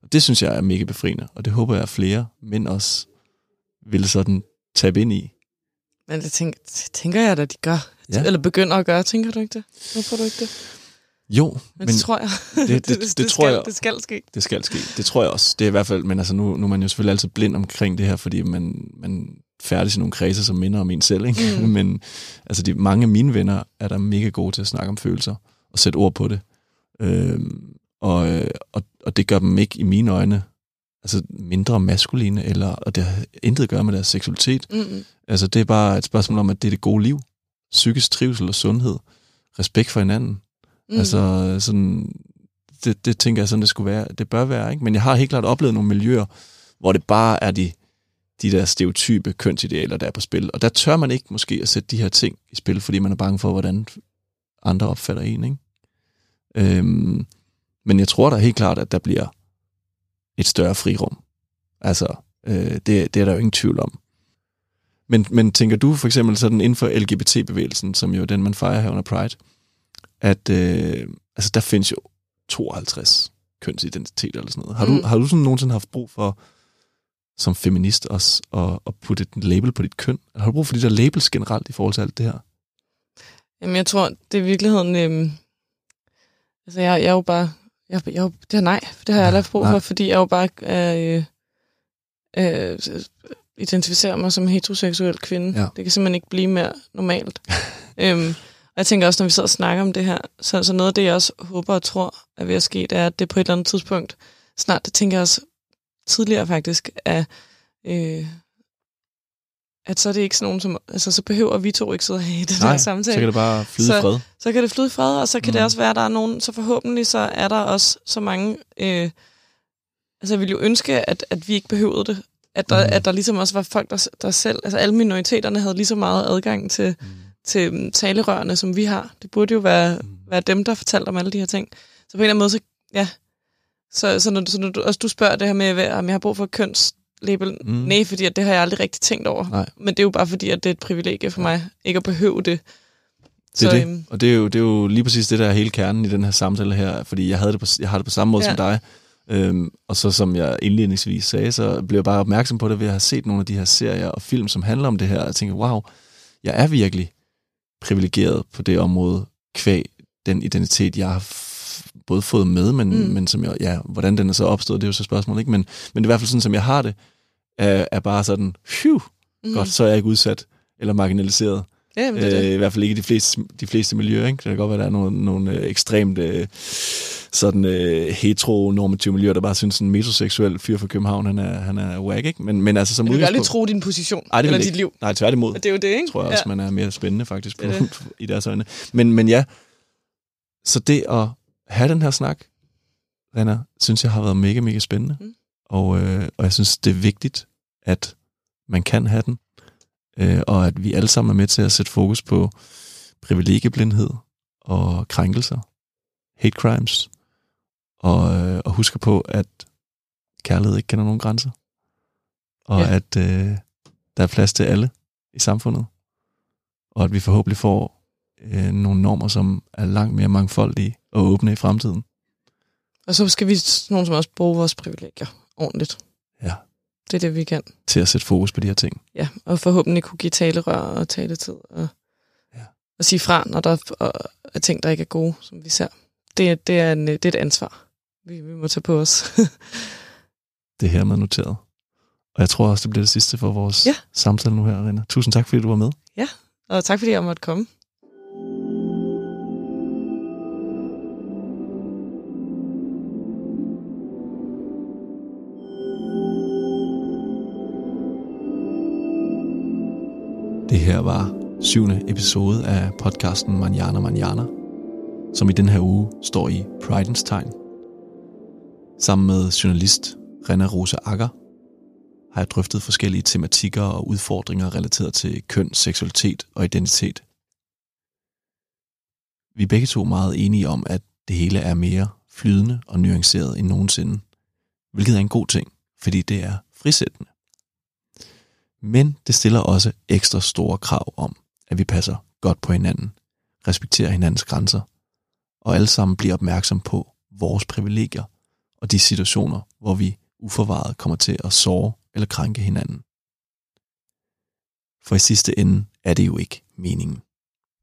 Og det synes jeg er mega befriende, og det håber jeg, at flere mænd også vil sådan tabe ind i. Men det tænker, det tænker jeg da, de gør. Ja. Ja. Eller begynder at gøre, tænker du ikke det? Hvorfor du ikke det? Jo, Men, det tror jeg. det- det- det tror skal, jeg- Det skal ske. Det skal ske. Det tror jeg også. Det er i hvert fald, men altså nu, nu er man jo selvfølgelig altid blind omkring det her, fordi man, man færdig i nogle kredse, som minder om en selv. Ikke? Mm. Mm. men altså de, mange af mine venner er der mega gode til at snakke om følelser og sætte ord på det. Øhm, og, øh, og, og det gør dem ikke i mine øjne altså mindre maskuline, eller, og det har intet at gøre med deres seksualitet. Mm. Altså det er bare et spørgsmål om, at det er det gode liv. Psykisk trivsel og sundhed. Respekt for hinanden. Mm. Altså sådan, det, det tænker jeg sådan, det skulle være. Det bør være, ikke? Men jeg har helt klart oplevet nogle miljøer, hvor det bare er de, de der stereotype kønsidealer, der er på spil. Og der tør man ikke måske at sætte de her ting i spil, fordi man er bange for, hvordan andre opfatter en, ikke? Øhm, men jeg tror da helt klart, at der bliver et større frirum. Altså, øh, det, det er der jo ingen tvivl om. Men, men tænker du for eksempel sådan inden for LGBT-bevægelsen, som jo er den, man fejrer her under Pride, at øh, altså, der findes jo 52 kønsidentiteter eller sådan noget. Har, mm. Du, har du sådan nogensinde haft brug for, som feminist også, at, at putte et label på dit køn? Har du brug for de der labels generelt i forhold til alt det her? Jamen, jeg tror, det er i virkeligheden... Øhm, altså, jeg, jeg er jo bare... Jeg, jeg, det er nej, det har jeg aldrig haft brug Nej. for, fordi jeg jo bare øh, øh, identificerer mig som heteroseksuel kvinde. Ja. Det kan simpelthen ikke blive mere normalt. øhm, og jeg tænker også, når vi sidder og snakker om det her, så, så noget af det, jeg også håber og tror er ved at ske, det er, at det på et eller andet tidspunkt, snart, det tænker jeg også tidligere faktisk, er, øh, at så er det ikke sådan nogen, som, altså så behøver vi to ikke sidde her i den Nej, her så samtale kan det bare flyde Så- fred. så kan det flyde fred, og så kan mm. det også være, at der er nogen, så forhåbentlig så er der også så mange, øh, altså jeg ville jo ønske, at, at vi ikke behøvede det, at der, mm. at der ligesom også var folk, der, der selv, altså alle minoriteterne havde lige så meget adgang til, Mm. Til um, talerørene, som vi har. Det burde jo være, Mm. være dem, der fortalte om alle de her ting. Så på en eller anden måde, så, ja, så, så, når, så når du, også du spørger det her med, om jeg har brug for et kønslabel, Mm. mm. nej, fordi at det har jeg aldrig rigtig tænkt over. Nej. Men det er jo bare fordi, at det er et privilegie for mig, ikke at behøve det. Det er det. øhm, Og det er, jo, det er jo lige præcis det, der er hele kernen i den her samtale her, fordi jeg, havde det på, jeg har det på samme måde ja. Som dig. Øhm, og så som jeg indledningsvis sagde, så blev jeg bare opmærksom på det ved at have set nogle af de her serier og film, som handler om det her, og jeg tænker, wow, jeg er virkelig privilegeret på det område, kvæg den identitet, jeg har både fået med, men. Mm. men som jeg, ja, hvordan den er så opstået, det er jo så spørgsmålet, ikke? Men, men det er i hvert fald sådan, som jeg har det, er, er bare sådan, phew, mm. godt, så er jeg ikke udsat eller marginaliseret. Ja, det er Øh, det. I hvert fald ikke i de fleste, de fleste miljøer. Ikke? Det kan godt være, at der er nogle, nogle øh, ekstremt øh, sådan øh, heteronormative miljøer, der bare synes, en metroseksuel fyr fra København, han er, han er whack, ikke? Men, men altså som Du kan aldrig tro din position, Ej, det eller dit liv. Nej, tværtimod. Det er jo det, ikke? tror jeg også, man er mere spændende faktisk på, Det i deres øjne. Men, men ja, så det at have den her snak, Renner, synes jeg har været mega, mega spændende. Mm. Og, øh, og jeg synes, det er vigtigt, at man kan have den, øh, og at vi alle sammen er med til at sætte fokus på privilegieblindhed og krænkelser, hate crimes, og, øh, og husker på, at kærlighed ikke kender nogen grænser, og ja. at øh, der er plads til alle i samfundet, og at vi forhåbentlig får øh, nogle normer, som er langt mere mangfoldige og åbne i fremtiden. Og så skal vi, nogen som også, bruge vores privilegier ordentligt. Ja. Det er det, vi kan. Til at sætte fokus på de her ting. Ja, og forhåbentlig kunne give talerør og taletid og, Ja. og sige fra, når der er, ting, der ikke er gode, som vi ser. Det, det, er, en, det er et ansvar, vi, vi må tage på os. Det her med noteret. Og jeg tror også, det bliver det sidste for vores Ja. samtale nu her, Rina. Tusind tak, fordi du var med. og tak, fordi jeg måtte komme. Her var syvende episode af podcasten Manjana Manjana, som i den her uge står i Pridens tegn. Sammen med journalist Rena Rose Akker har jeg drøftet forskellige tematikker og udfordringer relateret til køn, seksualitet og identitet. Vi er begge to meget enige om, at det hele er mere flydende og nuanceret end nogensinde, hvilket er en god ting, fordi det er frisættende. Men det stiller også ekstra store krav om, at vi passer godt på hinanden, respekterer hinandens grænser, og alle sammen bliver opmærksom på vores privilegier og de situationer, hvor vi uforvaret kommer til at såre eller krænke hinanden. For i sidste ende er det jo ikke meningen.